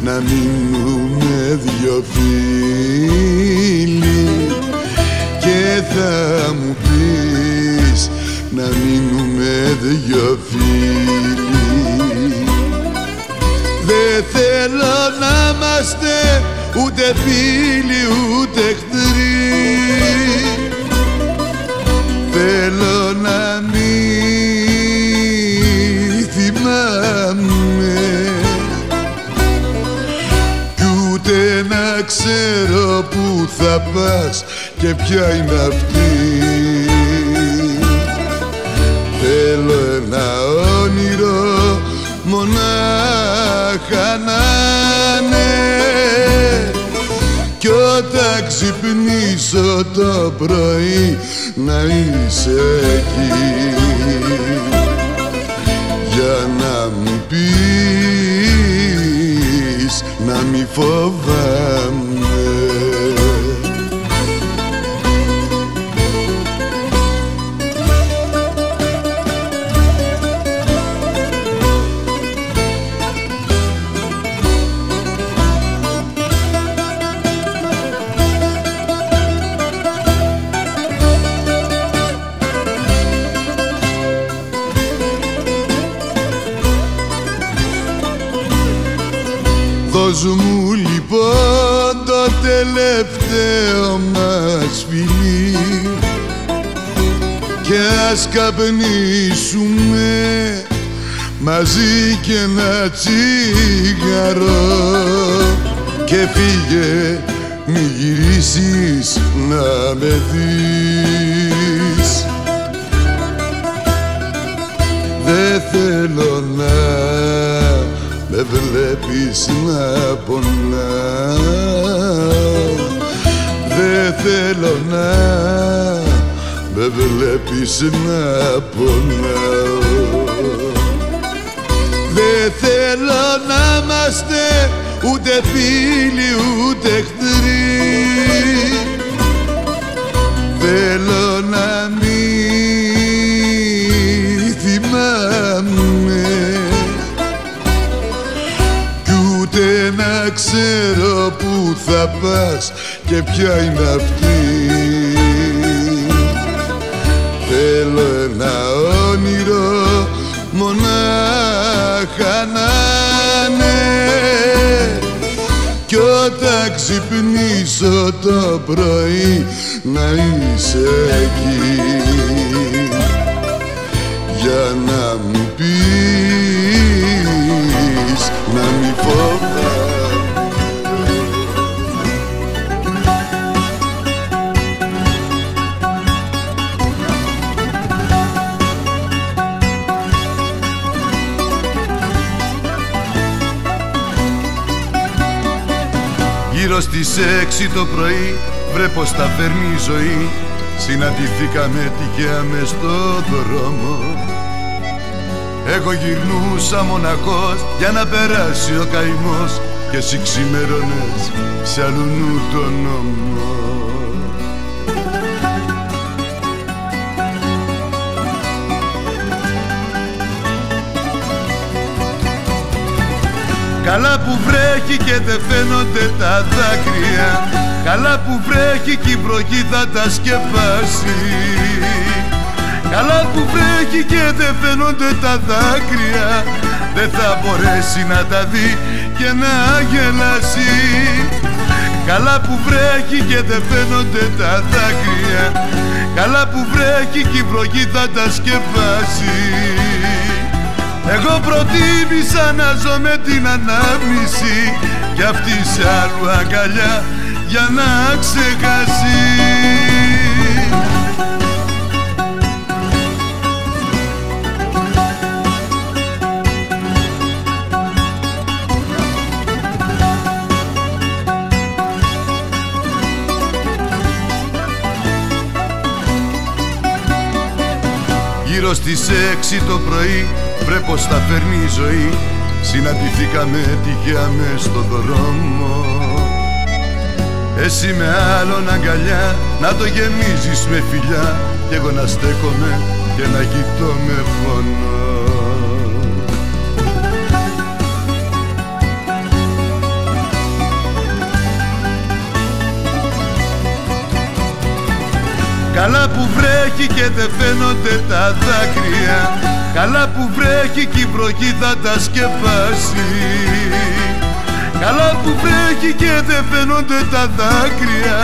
να μείνουμε δυο φίλοι Και θα μου πεις να μείνουμε δυο φίλοι. Δεν θέλω να είμαστε ούτε φίλοι ούτε ξέρω που θα πας και ποια είναι αυτή. Θέλω ένα όνειρο μονάχα να είναι. Κι όταν ξυπνήσω το πρωί να είσαι εκεί. Για να μου πεις να μη φοβάμαι ας καπνίσουμε μαζί και ένα τσιγαρό και φύγε μη γυρίσεις να με δεις. Δεν θέλω να με βλέπεις να πονάω. Δεν θέλω να με βλέπεις να πονάω. Δεν θέλω να είμαστε ούτε φίλοι ούτε εχθροί. Θέλω να μην θυμάμαι κι ούτε να ξέρω που θα πας και ποια είναι αυτή μονάχα να είναι. Κι όταν ξυπνήσω το πρωί να είσαι εκεί. Για να στις έξι το πρωί βρε πως τα φέρνει η ζωή. Συναντηθήκαμε τυχαία μες στο δρόμο. Εγώ γυρνούσα μοναχός για να περάσει ο καημός Και εσύ ξημερώνες σε αλλού νου τον νόμο Καλά που βρέχει και δεν φαίνονται τα δάκρυα. Καλά που βρέχει και η βροχή θα τα σκεπάσει. Καλά που βρέχει και δεν φαίνονται τα δάκρυα. Δεν θα μπορέσει να τα δει και να γελάσει. Καλά που βρέχει και δεν φαίνονται τα δάκρυα. Καλά που βρέχει και η βροχή θα τα σκεπάσει εγώ προτίμησα να ζω με την ανάμνηση Κι αυτή σε άλλου αγκαλιά για να ξεχάσει Γύρω στις έξι το πρωί βρε πως θα φέρνει η ζωή. Συναντηθήκαμε τυχαία μες στο δρόμο. Εσύ με άλλον αγκαλιά να το γεμίζεις με φιλιά. Κι εγώ να στέκομαι και να κοιτώ με φωνό Καλά που βρέχει και δεν φαίνονται τα δάκρυα. Καλά που βρέχει και η βροχή θα τα σκεπάσει. Καλά που βρέχει και δεν φαίνονται τα δάκρυα.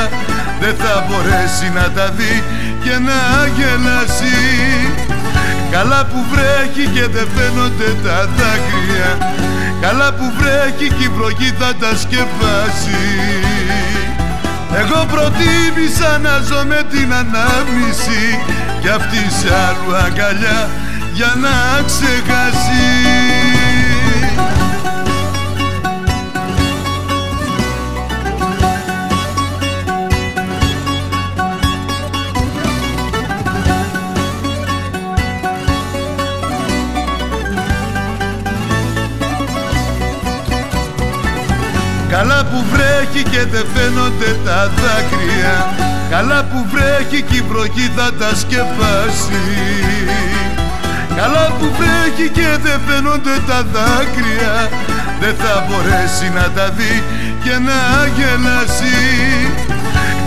Δεν θα μπορέσει να τα δει και να γελάσει. Καλά που βρέχει και δεν φαίνονται τα δάκρυα. Καλά που βρέχει και η βροχή θα τα σκεπάσει εγώ προτίμησα να ζω με την ανάμνηση Κι αυτή σε άλλου αγκαλιά για να ξεχάσει που βρέχει και δεν φαίνονται τα δάκρυα. Καλά που βρέχει και η βροχή θα τα σκεπάσει. Καλά που βρέχει και δεν φαίνονται τα δάκρυα. Δεν θα μπορέσει να τα δει και να γελάσει.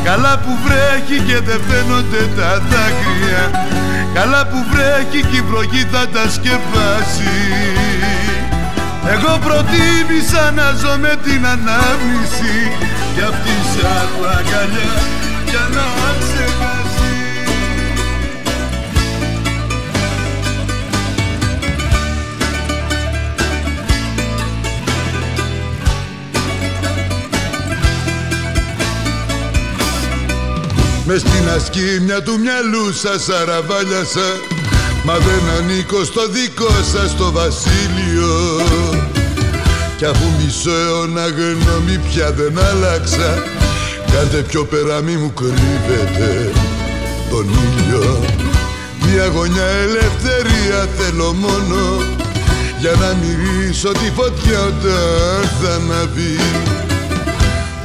Καλά που βρέχει και δεν φαίνονται τα δάκρυα. Καλά που βρέχει και η βροχή θα τα σκεπάσει εγώ προτίμησα να ζω με την ανάμνηση Για αυτή σε άλλου αγκαλιά για να ξεχάσει Μες στην ασκήμια του μυαλού σας αραβάλιασα Μα δεν ανήκω στο δικό σας το βασίλειο Κι αφού μισό αιώνα γνώμη πια δεν άλλαξα Κάντε πιο πέρα μη μου κρύβετε τον ήλιο. Μια γωνιά ελευθερία θέλω μόνο Για να μυρίσω τη φωτιά όταν θα αναβεί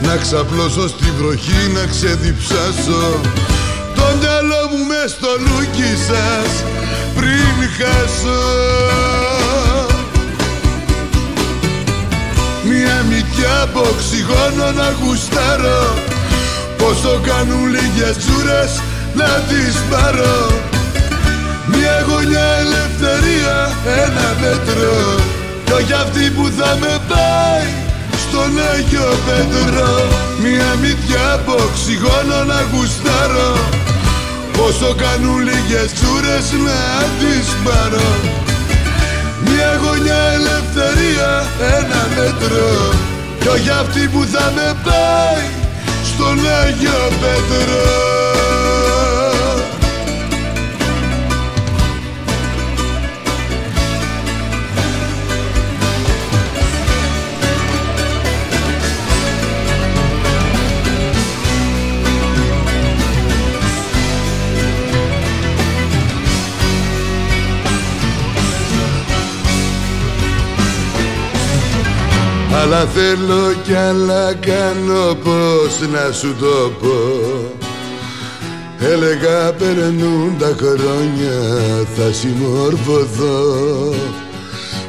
Να ξαπλώσω στη βροχή να ξεδιψάσω Το μυαλό μου μες στο λούκι σας πριν χάσω Μια μυτιά από οξυγόνο να γουστάρω. Πως το κάνουν λίγες τσούρες να τις πάρω. Μια γωνιά ελευθερία, ένα μέτρο. Κι όχι αυτή που θα με πάει στον Άγιο Πέτρο. Μια μυτιά από οξυγόνο να γουστάρω. Πόσο κάνουν λίγες τσούρες να τις πάρω Μια γωνιά ελευθερία, ένα μέτρο. Κι όχι αυτή που θα με πάει στον Άγιο Πέτρο Αλλά θέλω κι άλλα κάνω πως να σου το πω. Έλεγα περνούν τα χρόνια θα συμμορφωθώ.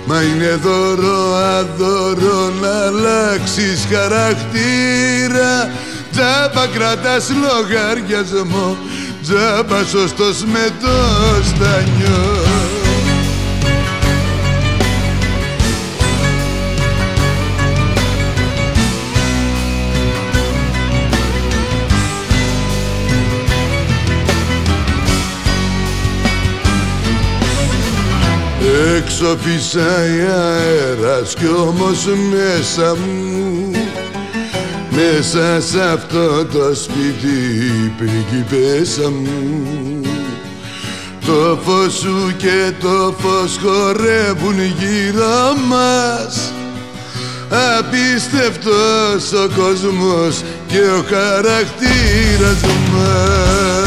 Μα είναι δώρο αδώρο να αλλάξεις χαρακτήρα. Τζάμπα κρατάς λογαριασμό Τζάμπα σωστός με το στανιό Έξω φυσάει αέρας κι όμως μέσα μου. Με μέσα σε αυτό το σπίτι πριγκιπέσα μου. Το φως σου και το φως χορεύουν γύρω μας. Απίστευτος ο κόσμος και ο χαρακτήρας μας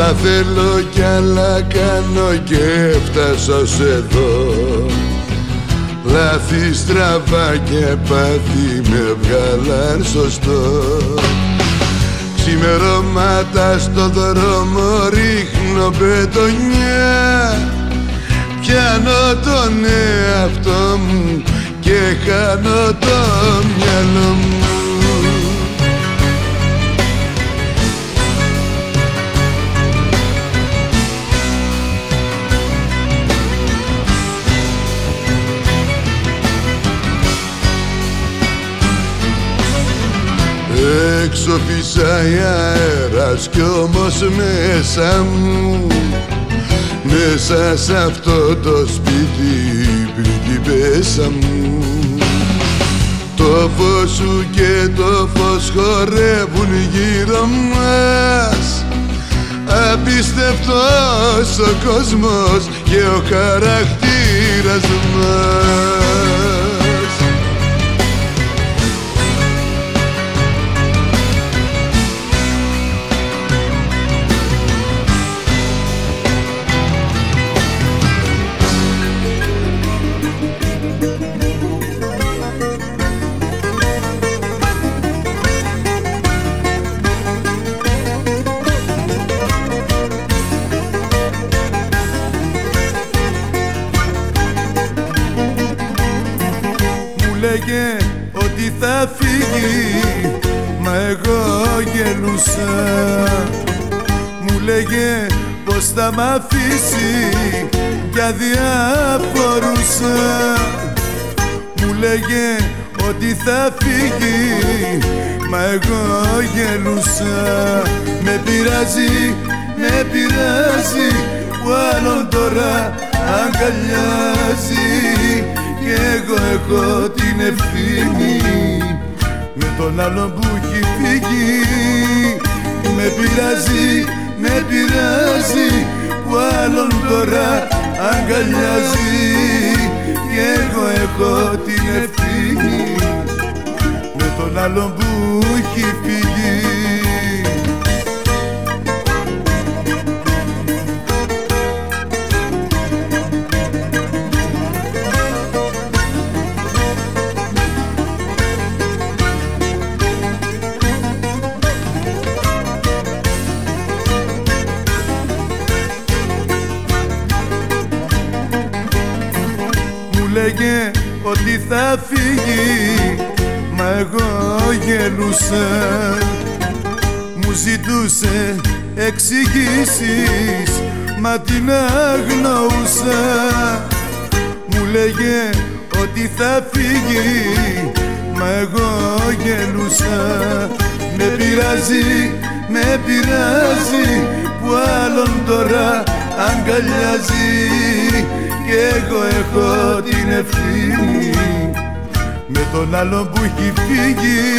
Άλλα θέλω κι άλλα κάνω και φτάσω σε εδώ Λάθη στραβά και πάθη με βγάλαν σωστό Ξημερώματα στο δρόμο ρίχνω πετονιά Πιάνω τον εαυτό μου και χάνω το μυαλό μου Έξω φυσάει αέρας κι όμως μέσα μου Μέσα σε αυτό το σπίτι πέσα μου. Το φως σου και το φως χορεύουν γύρω μας. Απίστευτος ο κόσμος και ο χαρακτήρας μας θα μ' αφήσει κι αδιαφορούσα Μου λέγε ότι θα φύγει μα εγώ γελούσα. Με πειράζει, με πειράζει που άλλον τώρα αγκαλιάζει. Και εγώ έχω την ευθύνη με τον άλλον που έχει φύγει. Με πειράζει με πειράζει που άλλον τώρα αγκαλιάζει. Και εγώ έχω την ευθύνη με τον άλλον που έχει φύγει ότι θα φύγει Μα εγώ γελούσα. Μου ζητούσε εξηγήσεις Μα την αγνοούσα. Μου λέγε ότι θα φύγει Μα εγώ γελούσα. Με πειράζει, με πειράζει Που άλλον τώρα αγκαλιάζει και εγώ έχω την ευθύνη με τον άλλον που έχει φύγει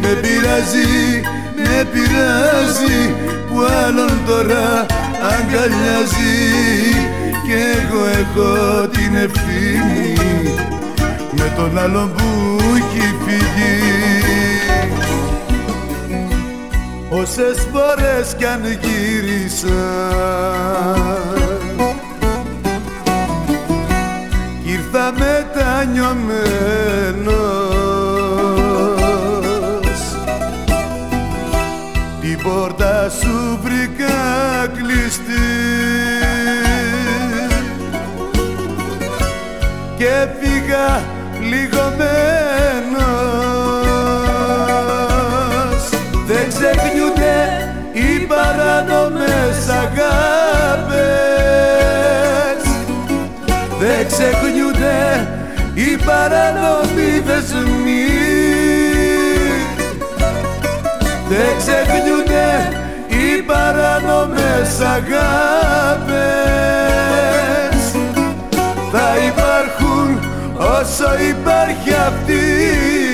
με πειράζει, με πειράζει που άλλον τώρα αγκαλιάζει. Και εγώ έχω την ευθύνη με τον άλλον που έχει φύγει. Όσες φορές κι αν γύρισα τα μετανιωμένος. Την πόρτα σου βρήκα κλειστή. Και πήγα πληγωμένος Δεν ξεχνιούνται η παρανομές αγάπη παράνομοι δεσμοί δεν ξεχνιούνται οι παράνομες αγάπες. Θα υπάρχουν όσο υπάρχει αυτή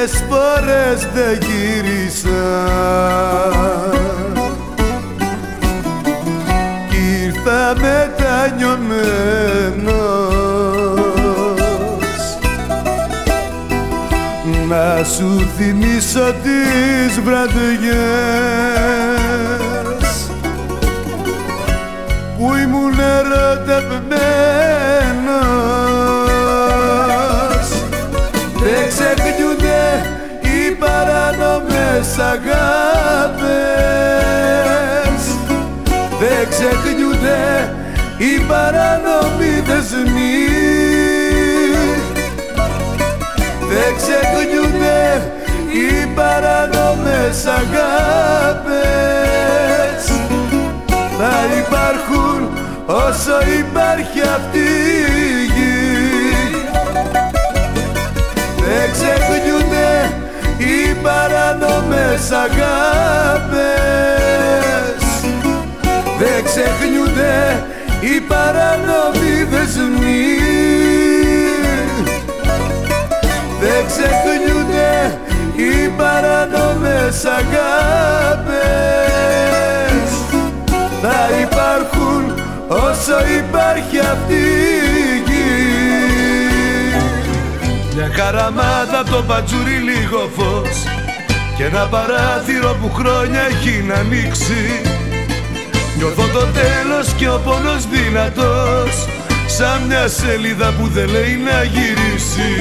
Πόσες φορές δεν γύρισα. Κι ήρθα μετανιωμένος. Να σου θυμίσω τις βραδιές αγάπες. Δεν ξεχνιούνται οι παράνομοι δεσμοί. Δεν ξεχνιούνται οι παράνομες αγάπες. Θα υπάρχουν όσο υπάρχει αυτή παράνομες αγάπες. Δεν ξεχνιούνται οι παράνομοι δεσμοί. Δεν ξεχνιούνται οι παράνομες αγάπες. Θα υπάρχουν όσο υπάρχει αυτή. η μια καραμάτα το πατζούρι λίγο φως. Και ένα παράθυρο που χρόνια έχει να ανοίξει. Νιώθω το τέλος και ο πόνος δυνατός. Σαν μια σελίδα που δεν λέει να γυρίσει.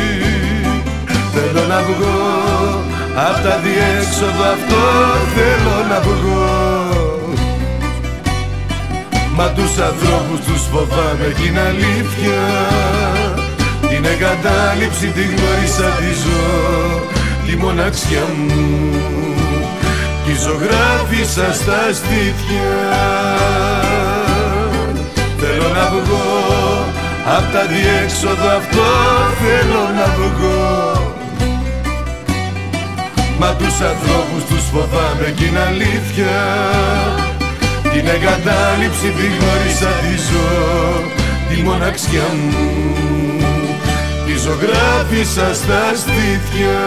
Θέλω να βγω απ' τα διέξοδο αυτό. Θέλω να βγω. Μα τους ανθρώπους τους φοβάμαι κι είναι αλήθεια την εγκατάλειψη τη γνώρισα τη ζω. Τη μοναξιά μου. Τη ζωγράφισα στα στήθια Θέλω να βγω Απ' τα διέξοδο αυτό θέλω να βγω. Μα τους ανθρώπους τους φοβάμαι κι είναι αλήθεια. Την εγκατάλειψη τη γνώρισα τη ζω. Τη μοναξιά μου ζωγράφισα στα στήθια.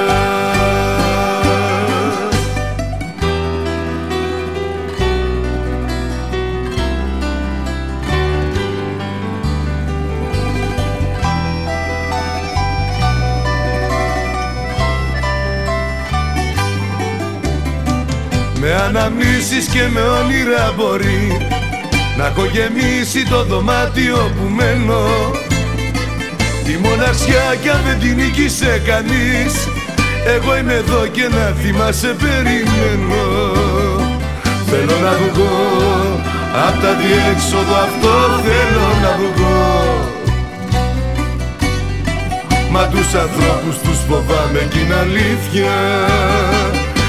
Με αναμνήσεις και με όνειρα μπορεί να έχω γεμίσει το δωμάτιο που μένω Τη μοναξιά κι αν δεν την νίκησε κανείς Εγώ είμαι εδώ και να θυμάσαι περιμένω. Θέλω να βγω Απ' τα διέξοδο αυτό θέλω να βγω. Μα τους ανθρώπους τους φοβάμαι κι είναι αλήθεια.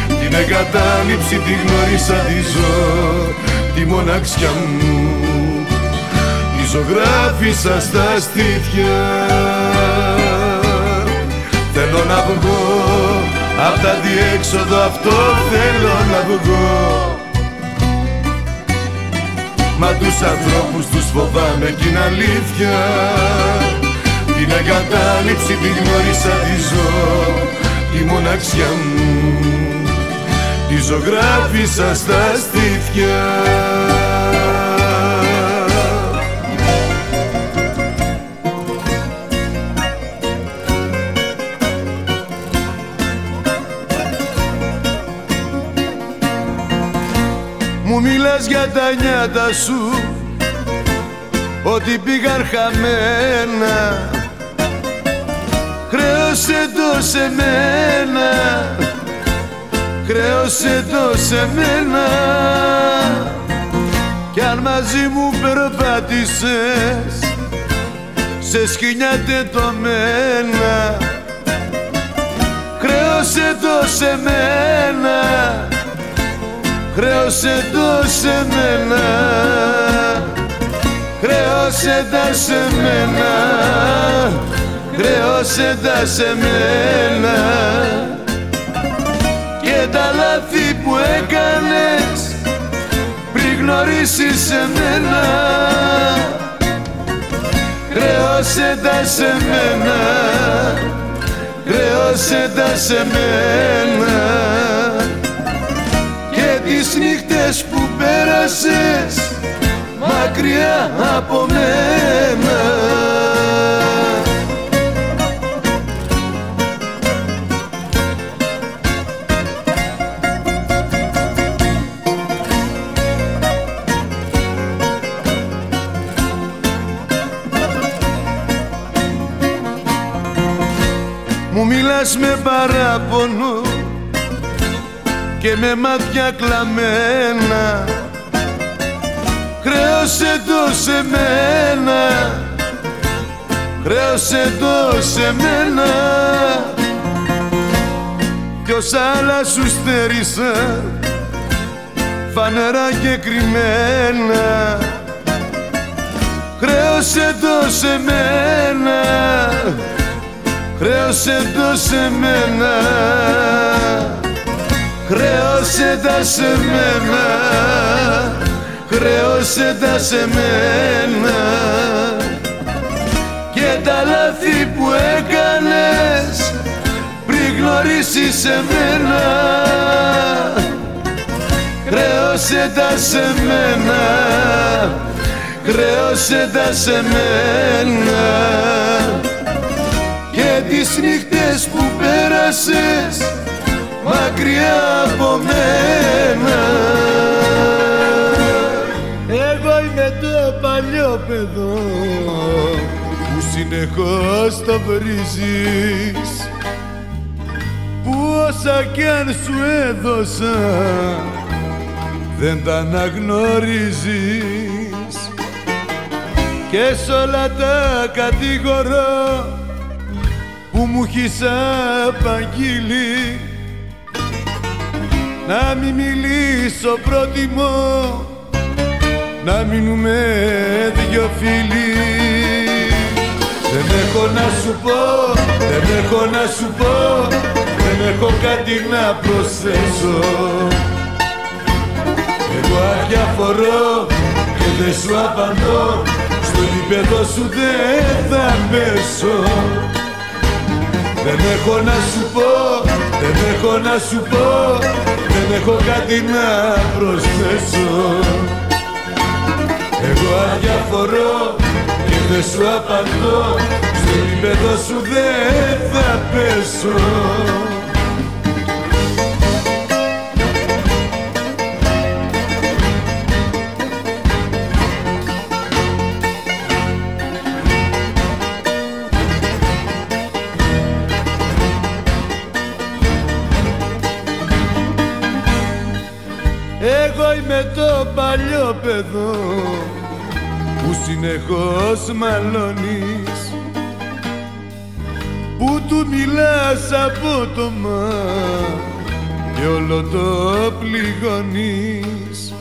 Την εγκατάλειψη τη γνώρισα τη ζω. Τη μοναξιά μου ζωγράφισα στα στήθια. Θέλω να βγω απ' τα διέξοδο αυτό θέλω να βγω. Μα τους ανθρώπους τους φοβάμαι κι είναι αλήθεια. Την εγκατάλειψη τη γνώρισα τη ζω. Τη μοναξιά μου. Τη ζωγράφισα στα στήθια Μου μιλάς για τα νιάτα σου ότι πήγαν χαμένα. Χρέωσε το σε μένα Χρέωσε το σε μένα. Κι αν μαζί μου περπάτησες Σε σκηνιά τετωμένα Χρέωσε το σε μένα Χρέωσε το σε μένα. Χρέωσε τα σε μένα. Χρέωσε τα σε μένα. Και τα λάθη που έκανες Πριν γνωρίσεις εμένα. Χρέωσε τα σε μένα. Χρέωσε τα σε μένα πέρασες μακριά από μένα. Μου μιλάς με παράπονο και με μάτια κλαμμένα Χρέωσε το σε μένα. Χρέωσε το σε μένα. Ποιος άλλα σου στέρισα Φανερά και κρυμμένα. Χρέωσε το σε μένα. Χρέωσε το σε μένα. Χρέωσε τα σε μένα χρέωσε τα σε μένα και τα λάθη που έκανες πριν γνωρίσεις εμένα. Χρέωσε τα σε μένα χρέωσε τα σε μένα. Και τις νύχτες που πέρασες μακριά από μένα παιδό που συνεχώς τα βρίζεις. Που όσα κι αν σου έδωσα δεν τα αναγνωρίζεις. Και σ' όλα τα κατηγορώ που μου έχεις απαγγείλει. Να μη μιλήσω πρότιμο να μείνουμε δυο φίλοι. Δεν έχω να σου πω, δεν έχω να σου πω Δεν έχω κάτι να προσθέσω. Εγώ αδιαφορώ και δεν σου απαντώ. Στο γήπεδο σου δεν θα πέσω. Δεν έχω να σου πω, δεν έχω να σου πω Δεν έχω κάτι να προσθέσω εγώ αδιαφορώ και δεν σου απαντώ. Στο επίπεδο σου δεν θα πέσω παλιό παιδό που συνεχώς μαλώνεις. Που του μιλάς απότομα και όλο το πληγώνεις.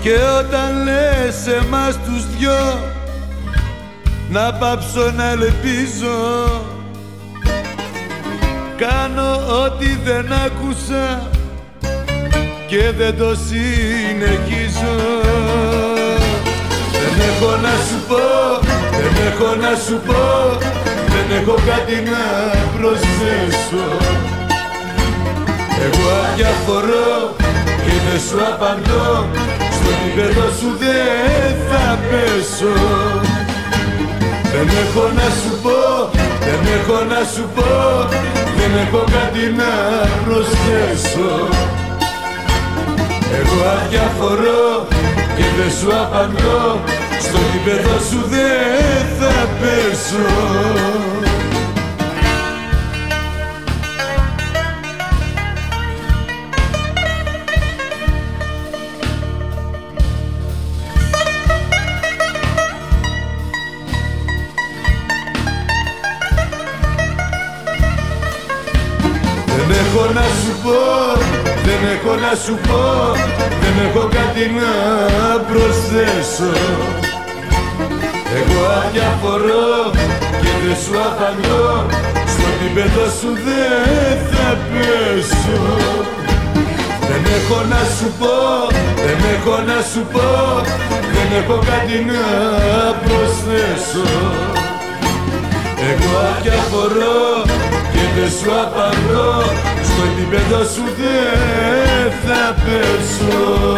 Και όταν λες εμάς τους δυο να πάψω να ελπίζω κάνω ό,τι δεν άκουσα και δεν το συνεχίζω. Δεν έχω να σου πω, δεν έχω να σου πω Δεν έχω κάτι να προσθέσω. Εγώ αδιαφορώ και δεν σου απαντώ Στο επίπεδο σου δεν θα πέσω. Δεν έχω να σου πω, δεν έχω να σου πω Δεν έχω κάτι να προσθέσω εγώ αδιαφορώ και δεν σου απαντώ. Στο επίπεδο σου δεν θα πέσω να σου πω Δεν έχω κάτι να προσθέσω. Εγώ αδιαφορώ και δεν σου απαντώ Στο επίπεδο σου δεν θα πέσω. Δεν έχω να σου πω, δεν έχω να σου πω Δεν έχω κάτι να προσθέσω. Εγώ αδιαφορώ και δεν σου απαντώ στο επίπεδο σου δεν θα πέσω.